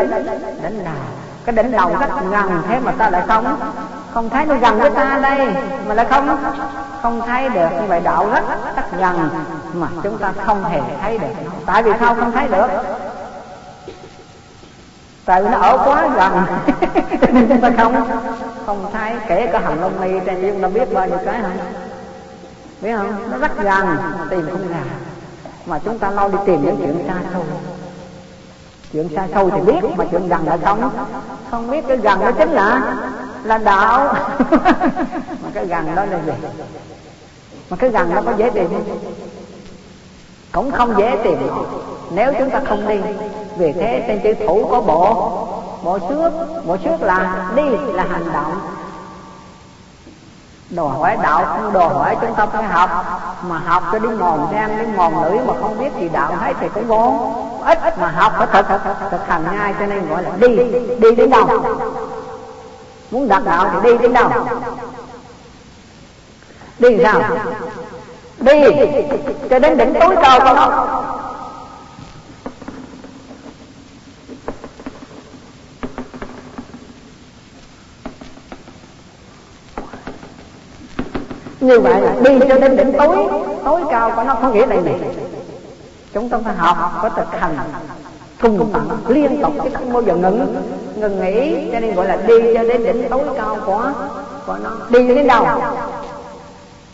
Đỉnh nào? Cái đỉnh đầu rất gần thế mà ta lại không? Không thấy nó gần với ta đây, mà lại không? Không thấy được, như vậy đạo rất rất gần mà chúng ta không hề thấy được. Tại vì sao không thấy được? Tại vì nó ở quá gần, nên chúng ta không không thấy. Kể cả hầm lông mi trên chúng ta biết bao nhiêu cái không? Biết không? Nó rất gần mà tìm không ra. Mà chúng ta lo đi tìm những chuyện xa xôi chuyện xa xôi thì biết, mà chuyện gần là không. Không biết cái gần đó chính là là đạo. Mà cái gần đó là gì? Mà cái gần nó có dễ tìm không? Cũng không dễ tìm. Nếu chúng ta không đi, vì thế trên chữ thủ có bộ. Bộ xước bộ xước là đi là hành động đòi hỏi đạo không đòi hỏi chúng ta phải học. Mà học cho đi mòn xem đi mòn lưỡi mà không biết gì đạo hết thì cũng vô ít mà học phải thực thực hành ngay, cho nên gọi là đi đi đến đâu? Muốn đạt đạo thì đi đến đâu? Đi sao? Đi cho đến đỉnh tối cao của nó. Như vậy là đi cho đến đỉnh tối tối cao của nó có nghĩa là gì? Chúng ta phải học có thực hành cùng tận liên tục chứ không bao giờ ngừng. Ngừng nghỉ cho nên gọi là đi cho đến đỉnh tối cao của của nó. Đi đến đâu?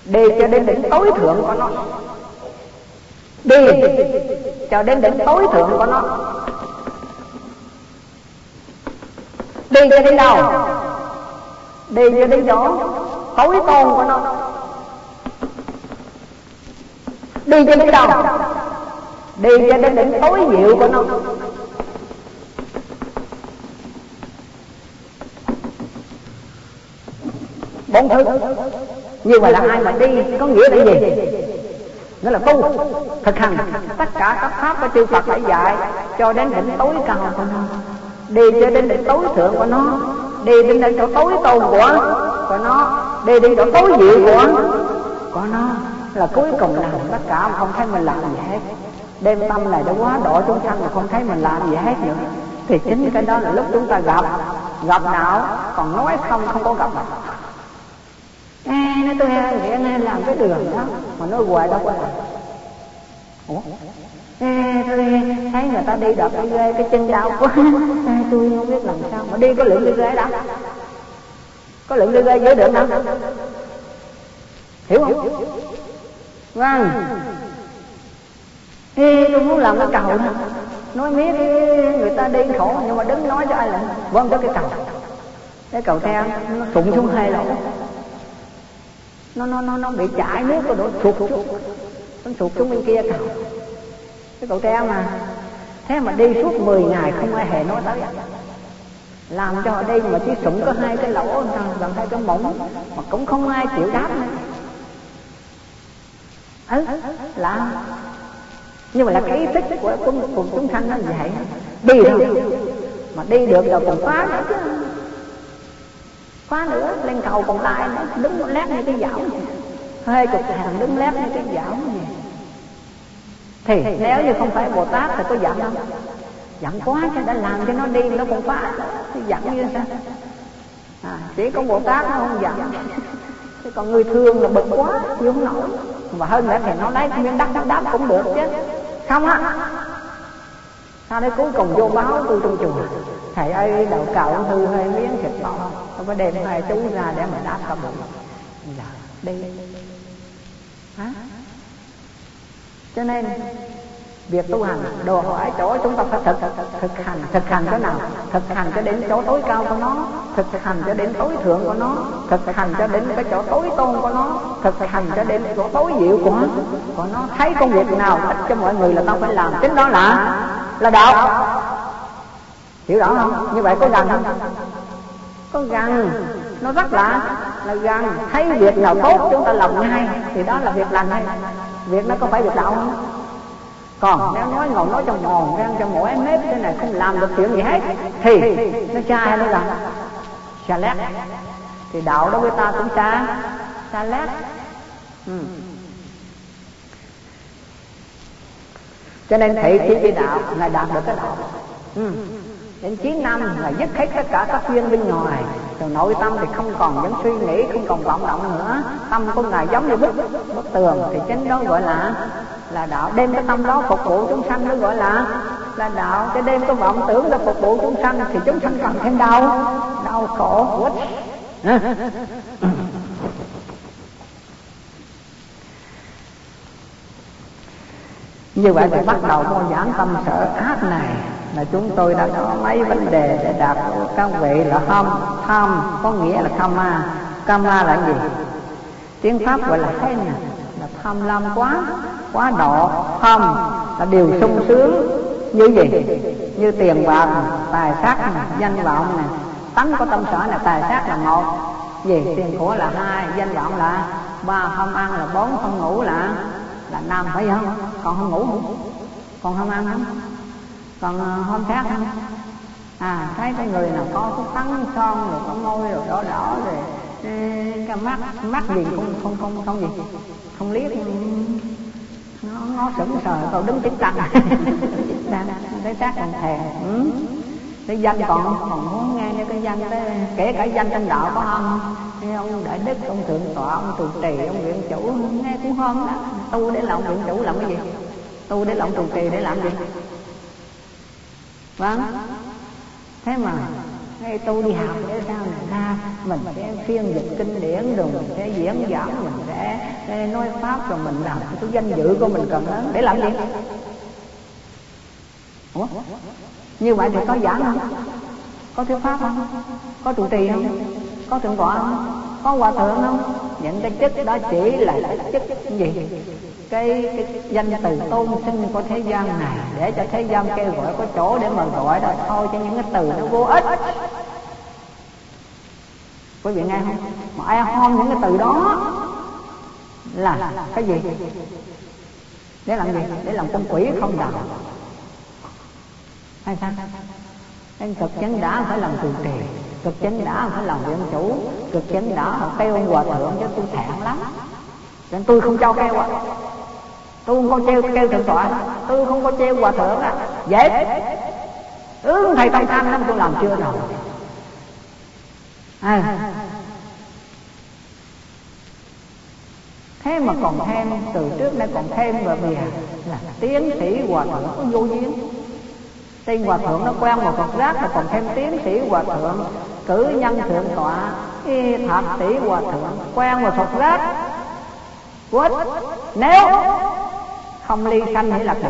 Đi cho đến đỉnh tối thượng của nó. Đi cho đến đỉnh tối thượng của nó. Đi cho đến đâu? Đi cho đến chỗ tối tôn của nó đi cho đến đâu? Đi cho đến đỉnh tối diệu của nó. Bốn thứ. Như vậy là ai mà đi có nghĩa là gì? Nghĩa là tu, thực hành. Tất cả các pháp của chư Phật đã dạy cho đến đỉnh tối cao của nó. Đi cho đến đỉnh tối thượng của nó. Đi đến đỉnh chỗ tối tôn của của nó. Đi đến chỗ tối diệu của của nó là cuối cùng làm tất cả không thấy mình làm gì hết. Đem tâm này đã quá độ chúng sanh mà không thấy mình làm gì hết nữa. Thì chính cái đó là lúc chúng ta gặp. Gặp đạo còn nói không không có gặp mặt. Nghe nó tôi nghe nghe làm cái đường đó mà nói hoài đâu có làm. Ủa? Ê, tôi thấy người ta đi đập cái ghê cái chân đau quá. Ê, tôi không biết làm sao mà đi có lượng đi ghê đó. Có lượng đi ghê dưới được đâu hiểu không? Vâng. Ê, tôi muốn làm cái cầu đó. Nói miết người ta đi khổ nhưng mà đứng nói cho ai là vâng có cái cầu. Cái cầu theo nó sụn xuống hai lỗ. Nó nó nó nó bị chảy nước nó đổ sụt sụt nó sụt xuống bên kia cầu. Cái cầu treo mà. Thế mà đi suốt 10 ngày không ai hề nói tới. Làm cho họ đi mà chỉ sụng có hai cái lỗ gần hai cái mỏng mà cũng không ai chịu đáp nữa ừ là nhưng mà là cái ý thức của quân cùng chúng sanh nó vậy. Đi được. Mà đi được rồi còn phá nữa chứ. Phá nữa lên cầu còn lại nó đứng lát như cái dạo hơi chục hàng đứng lát như cái dạo vậy. Thì nếu như không phải bồ tát thì có giận không? Giận quá cho đã làm cho nó đi nó còn phá thì giận như sao? À, chỉ có bồ tát nó không giận. Chứ còn người thường là bực quá chịu không nổi mà hơn nữa thì nó lấy miếng đất đắp đắp cũng được chứ. Không á. Sau đấy cuối cùng vô báo tôi trong chùa. Thầy ơi đậu cậu thư hơi miếng thịt bò. Tôi phải đem hai chú ra để mà đáp cả bụng dạ đi. Hả? Cho nên việc tu hành, đồ hỏi chỗ chúng ta phải thực thực hành thực hành chỗ nào? Thực hành cho đến chỗ tối cao của nó, thực hành cho đến tối thượng của nó, thực hành cho đến cái chỗ tối tôn của nó, thực hành cho đến chỗ tối diệu của nó. Của nó thấy công việc nào ích cho mọi người là tao phải làm. Chính đó là là đạo. Hiểu rõ không? Như vậy có gần không? Có gần. Nó rất là là gần. Thấy việc nào tốt chúng ta làm ngay thì đó là việc lành hay. Việc nó có phải việc đạo không? Còn nếu nói ngồi nói trong mòn răng trong mỗi em nếp thế này không làm được chuyện gì hết. Thì nó sai nó rằng xa lét. Thì đạo đối với ta cũng xa xa lét. Ừ. cho nên thị chỉ với đạo là đạt được cái đạo. Ừ. đến chín năm là dứt hết tất cả các duyên bên ngoài. Rồi nội tâm thì không còn những suy nghĩ không còn vọng động nữa. Tâm của ngài giống như bức bức tường. Thì chính đó gọi là là đạo. Đem cái tâm đó phục vụ chúng sanh nó gọi là là đạo. Cái đem cái vọng tưởng ra phục vụ chúng sanh thì chúng sanh cần thêm đau. Đau khổ quýt. Như vậy thì bắt đầu con giảm tâm sở ác này là chúng tôi đã có mấy vấn đề để đạt các vị là tham tham có nghĩa là kama kama là gì? Tiếng pháp gọi là khen là tham lam quá quá độ không là điều sung sướng. Như gì như tiền bạc, tài sắc, danh vọng này tánh của tâm sở là tài sắc là một. Gì tiền của là hai, danh vọng là ba, không ăn là bốn, không ngủ là là năm, phải không? Còn không ngủ không còn không ăn không còn ờ, hôm khác không à thấy cái người nào có cái tấn son rồi có môi rồi đỏ đỏ rồi, cái mắt mắt gì không không không không gì, không liếc nó nó sững sờ cậu đứng chứng cạnh cái xác còn thèm. Ừ. cái danh còn còn muốn nghe cái danh cái kể cả danh trên đạo có không? Ông đại đức ông thượng tọa ông trụ trì ông viện chủ nghe cũng hơn đó tu để làm viện chủ làm cái gì? Tu để làm trụ trì để làm gì? Vâng. Thế mà ngay tu đi học để sao này ra mình sẽ phiên dịch kinh điển rồi mình sẽ diễn giảng, mình sẽ nói pháp rồi mình làm cái danh dự của mình cần lớn để làm gì? Ủa? như vậy thì có giảng không? Có thuyết pháp không? Có trụ trì không? Có thượng tọa không? Có hòa thượng không? Những cái chức đó chỉ là cái chức gì? Cái, cái danh từ tôn sinh của thế gian này để cho thế gian kêu gọi có chỗ để mà gọi đó. Thôi cho những cái từ nó vô ích. Quý vị nghe không? Mà ai hôn những cái từ đó là cái gì? Để làm gì? Để làm con quỷ không đạo. Hay sao? Nên cực chánh đã phải làm từ trì cực chánh đã phải làm dân chủ. Cực chánh đã phải kêu ông hòa thượng cho tôi thẹn lắm. Nên tôi không cho kêu à. tôi không có treo kêu thượng tọa. Tôi không có treo hòa thượng à. dễ. Ừ thầy tâm tham lắm tôi làm chưa rồi. À. thế mà còn thêm, từ trước đây còn thêm và bìa. Là tiến sĩ hòa thượng có vô duyên. Tên hòa thượng nó quen một Phật rác mà còn thêm tiến sĩ hòa thượng cử nhân thượng tọa, y thạc tỷ hòa thượng, quen một Phật giác quýt, nếu không ly sanh hay lạc địa,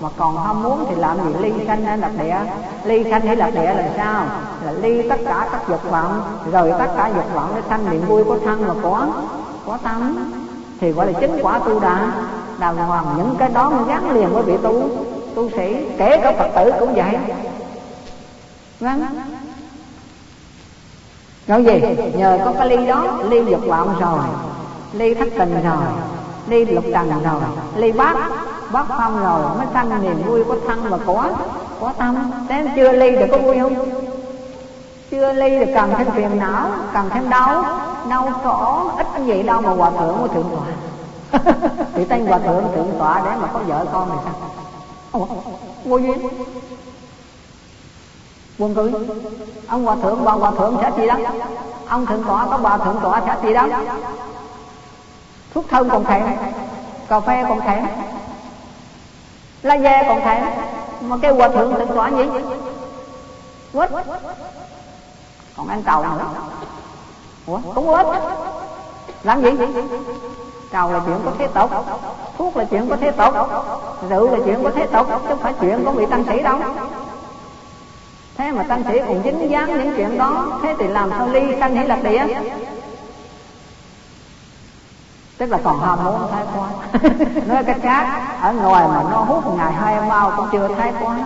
mà còn ham muốn thì làm gì ly sanh hay lạc địa? Ly sanh hay lạc địa là sao? Là ly tất cả các dục vọng rồi tất cả dục vọng để sanh niềm vui của thân mà có có tâm. Thì gọi là chính quả tu đà. Đàng hoàng những cái đó mới gắn liền với vị tu tu sĩ, kể cả phật tử cũng vậy. Vâng nói gì? Nhờ có cái ly đó, ly dục vọng rồi, ly thất tình rồi, ly lục trần rồi, ly bát bát phong rồi, mới sanh niềm vui có thân và của có tâm. Thế chưa ly được có vui không? Chưa ly được cần thêm phiền não, cần thêm đau đau khổ, ít cái gì đâu mà hòa thượng của thượng tọa. Thì tên hòa thượng thượng tọa để mà có vợ con thì sao? Vô duyên buồn cười ông hòa thượng bà hòa thượng sẽ gì đó. Ông thượng tọa có bà thượng tọa sẽ gì đó. Thuốc thân còn thèm, cà phê còn thèm la dê còn thèm. Mà cái hòa thượng thượng tọa gì? Quýt. Còn ăn cầu nữa. Ủa, cũng quýt. Làm gì? Cầu là chuyện có thế tục. Thuốc là chuyện có thế tục. Rượu là chuyện có thế tục, chứ không phải chuyện có bị tăng sĩ đâu thế mà tăng sĩ cũng dính dáng những chuyện đó, thế thì làm sao ly sanh hỷ lạc địa? Tức là còn ham muốn thái quá. Nói cách khác, ở ngoài mà nó hút ngày hai bao cũng chưa thái quá.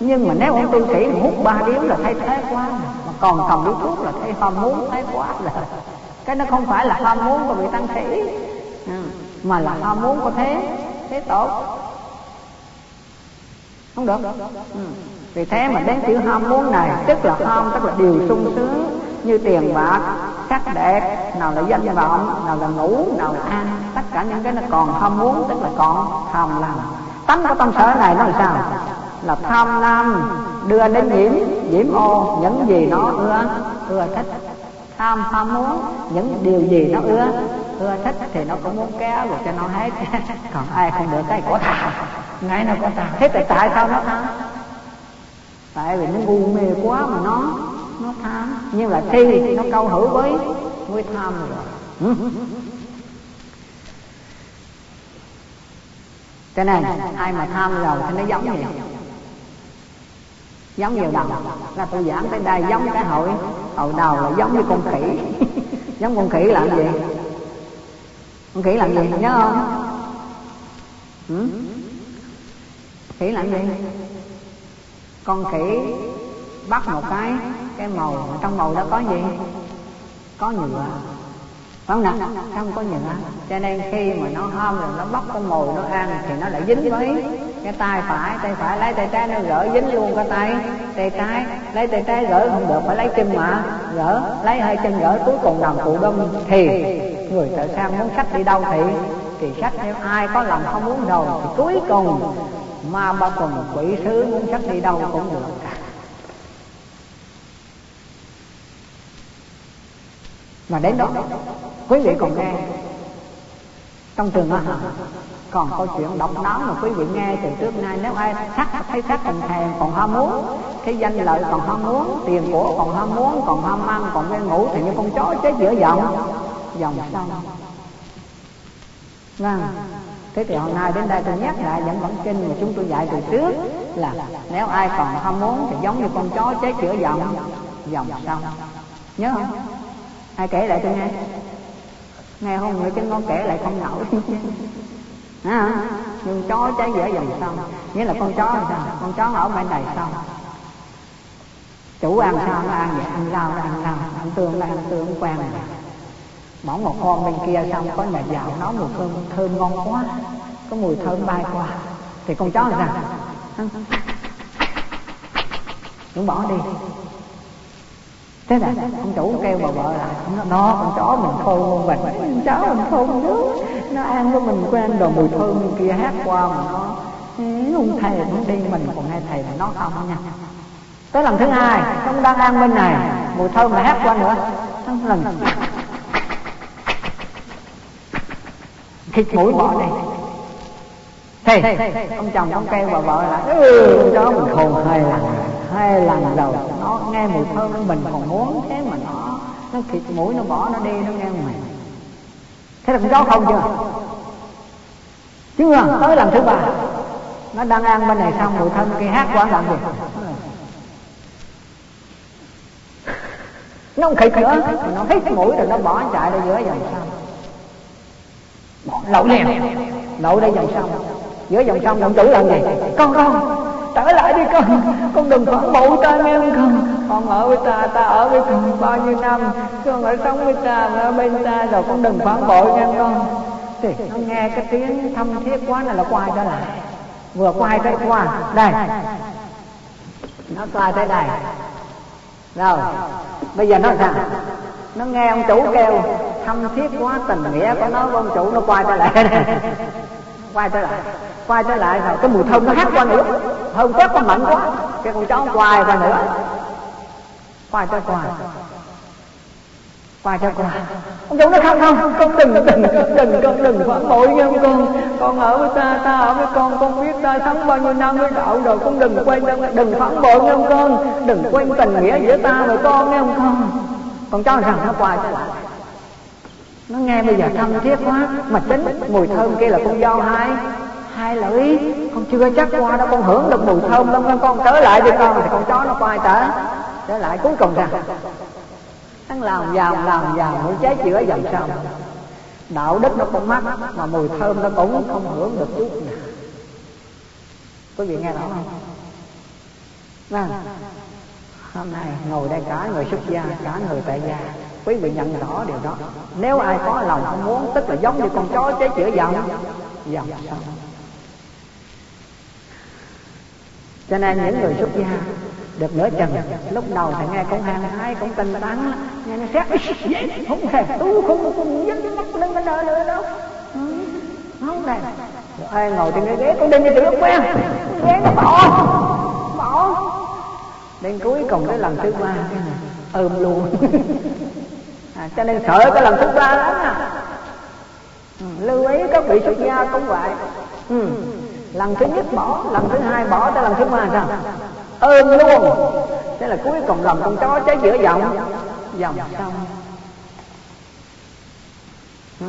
Nhưng mà nếu ông tu sĩ mà hút ba điếu là thấy thái quá. Mà còn cầm điếu thuốc là thấy ham muốn thái quá rồi cái nó không phải là ham muốn của vị tăng sĩ. Ừ, mà là ham muốn của thế thế tốt không được. Ừ vì thế mà đến chữ ham muốn này, tức là ham, tức là điều sung sướng, như tiền bạc, sắc đẹp, nào là danh vọng, nào là ngủ, nào là ăn. Tất cả những cái nó còn ham muốn, tức là còn tham lam. Tánh của tâm sở này nó là sao? Là tham lam, đưa đến nhiễm nhiễm ô, những gì nó ưa ưa thích. Tham, ham muốn, những điều gì nó ưa ưa thích thì nó cũng muốn kéo rồi cho nó hết. Còn ai không được cái của tham ngay nó có tham thế tại sao nó tham? Tại vì nó ngu mê quá mà nó nó tham. Nhưng là khi nó câu hữu với với tham rồi cho nên, ai mà tham rồi thì nó giống gì giống nhiều đầu là tôi giảng tới đây giống cái hội hồi đầu là giống như con khỉ. Giống con khỉ làm gì? Con khỉ làm gì? Nhớ không? Ừ? khỉ làm gì? Con khỉ bắt một cái cái màu, trong màu đó có gì? Có nhựa. Không nè không có nhựa. Cho nên khi mà nó hôm rồi, nó bắt con mồi nó ăn thì nó lại dính với cái tay phải. Tay phải lấy tay trái nó gỡ dính luôn cái tay. Tay trái lấy tay trái gỡ không được, phải lấy chân mà gỡ. Lấy hai chân gỡ, cuối cùng làm cụ đông thì người thợ sang muốn sách đi đâu thì? Thì sách theo ai có lòng không muốn rồi thì cuối cùng ma ba tuần quỷ sứ muốn sách đi đâu cũng được. Cả mà đến đó, quý vị còn nghe. Trong trường á còn câu chuyện độc đáo mà quý vị nghe từ trước nay. Nếu ai sắc thấy sắc thành thèm còn ham muốn, cái danh lợi còn ham muốn, tiền của còn ham muốn, còn ham ăn, còn quen ngủ thì như con chó chết giữa dòng. Dòng sông. Vâng thế thì hôm nay đến đây tôi nhắc lại dẫn bản kinh mà chúng tôi dạy từ trước là nếu ai còn ham muốn thì giống như con chó chết chữa dòng dòng xong nhớ không? Ai kể lại tôi nghe? Nghe không? Người trên con kể lại không nổi à, nhưng chó cháy giữa dòng xong nghĩa là con chó làm sao? Con chó ở bên này xong chủ ăn sao? Ăn vậy ăn rau ăn rau ăn tương ăn tương quen rồi bỏ một con bên kia xong, có nhà giàu nấu mùi thơm thơm ngon quá, có mùi thơm bay qua. Thì con chó làm cũng bỏ đi. Thế là ông chủ kêu bà vợ lại nó con chó mình khôn luôn con chó mình khôn nước nó ăn với mình quen đồ mùi thơm bên kia hát qua mà nó ừ, không thầy nó đi mình, còn nghe thầy là nó không nha. Tới lần thứ hai không đang ăn bên này, mùi thơm mà hát qua nữa. Lần. Thịt mũi bỏ đi. Thì ông chồng ông kêu bà vợ là ừ, con chó mình khôn hai lần hai lần rồi nó nghe mùi thơm của mình còn muốn thế mà nó nó thịt mũi nó bỏ nó đi nó nghe mình thế là con chó không chưa? Chưa. tới lần thứ ba. Nó đang ăn bên này xong mùi thơm kia hát quá làm gì nó không khịt nữa. nó hít mũi rồi nó bỏ chạy ra giữa dòng sông lậu liền lậu đây dòng sông. Giữa dòng sông động tử làm gì? Con con. Trở lại đi con. Con đừng phản bội ta nghe không con. Con ở với ta ta ở với con bao nhiêu năm. Con ở sống với ta ở bên ta rồi con đừng phản bội nghe con. Thì nó nghe cái tiếng thâm thiết quá này là quay trở lại. Vừa quay tới qua. Đây. Nó quay tới đây. Rồi. Bây giờ nó sao? Nó nghe ông chủ kêu thâm thiết quá tình nghĩa của nó ông chủ nó quay trở lại. Quay trở lại quay trở lại rồi cái mùi thơm nó hát qua nữa. Thơm quét con mạnh quá cái con chó quay qua nữa. Quay cho quay quay cho quay ông chủ nó không không? Con đừng đừng đừng con đừng phản bội nha con. Con ở với ta ta ở với con con biết ta sống bao nhiêu năm với đạo rồi con đừng quên đừng phản bội nha con. Đừng quên tình nghĩa giữa ta và con nghe không con. Con chó rằng nó quay trở lại nó nghe bây giờ thân thiết quá, mà chính mùi thơm kia là con dao hai. Hai lưỡi con chưa chắc qua đâu, con hưởng được mùi thơm lắm con trở lại đi con, thì con chó nó quay trở trở lại cuối cùng rằng hắn làm vào làm vào mũi trái chữa dòng sông. Đạo đức nó cũng mắc mà mùi thơm nó cũng không hưởng được chút nào. Quý vị nghe rõ không? Vâng. Hôm nay ngồi đây cả người xuất gia, cả người tại gia quý vị nhận rõ điều đó. Nếu ai có lòng không muốn, tức là giống như con chó chế chữa dòng dòng cho nên những người xuất gia được nửa chừng lúc đầu thì nghe cũng hàng hái, cũng tinh tấn, nghe nó xét không hề tu, không không dính mắt lên bên đời nữa đâu không này ai ngồi trên cái ghế, con đinh như tự quen ghế nó bỏ bỏ. Đến cuối cùng cái lần thứ ba cái này ôm luôn. À, cho nên sợ cái lần thứ ba lắm à ừ, lưu ý các vị xuất gia cũng vậy. Ừ. lần thứ nhất bỏ lần thứ hai bỏ tới lần thứ ba sao? Ôm luôn. Thế là cuối cùng lòng con chó cháy giữa dòng. Dòng xong. ừ.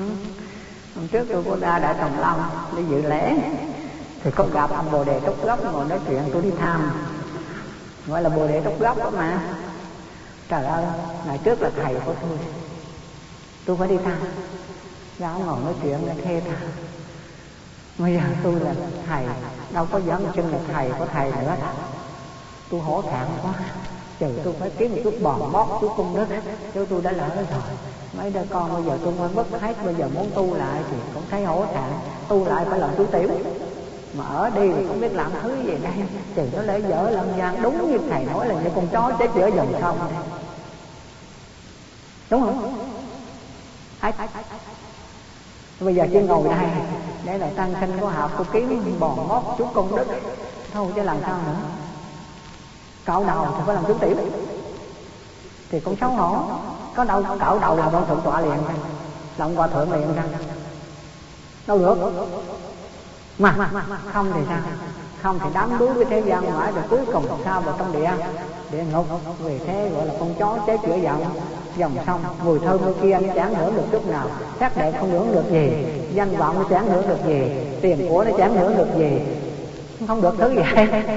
hôm trước tôi có ra đại đồng long đi dự lễ. Thì có gặp ông bồ đề trúc gốc ngồi nói chuyện tôi đi thăm. Gọi là bồ đề trúc gốc đó mà trời ơi, ngày trước là thầy của tôi. Tôi phải đi thăm. Giáo ngồi nói chuyện là thê thà bây giờ tôi là thầy, đâu có dám chân là thầy của thầy nữa. Tôi hổ thẹn quá. Trừ tôi phải kiếm một chút bòn mót chút công đức chứ tôi đã lỡ rồi. Mấy đứa con bây giờ tôi mới mất hết, bây giờ muốn tu lại thì cũng thấy hổ thẹn. Tu lại phải làm chú tiểu. Mà ở đi thì không biết làm thứ gì đây. Trừ nó lễ dở lâm gian. Đúng như thầy nói là như con chó chết giữa dòng sông đúng không? Hết. Bây giờ chỉ ngồi đây, để là tăng sinh của học của kiếm bòn mót chút công đức. Thôi chứ làm sao nữa? Cạo đầu thì phải làm chú tiểu. Thì cũng xấu hổ. Có đâu cạo đầu là ông thượng tọa liền. Lòng qua thượng liền ra. Đâu được? Mà, không thì sao? Không thì đám đuối với thế gian mãi rồi cuối cùng sao vào trong địa? Địa ngục. Vì thế gọi là con chó chế chữa giận dòng sông, mùi thơm bên kia nó chẳng hưởng được chút nào. Sắc đẹp không hưởng được gì. Danh vọng nó chẳng hưởng được gì. Tiền của nó chẳng hưởng được gì. Không được thứ gì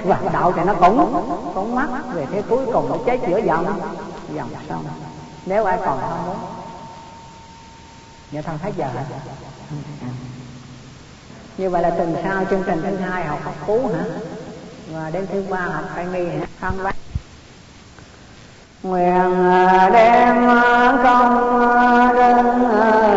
và đạo thì nó cũng cũng mắc về thế cuối cùng nó cháy chữa dòng. Dòng sông. Nếu ai còn không muốn. Dạ thân thấy giờ như vậy là tuần sau chương trình thứ hai học học cú hả? Và đến thứ ba học khai nghi hả? Thân bác nguyện à, đem công đức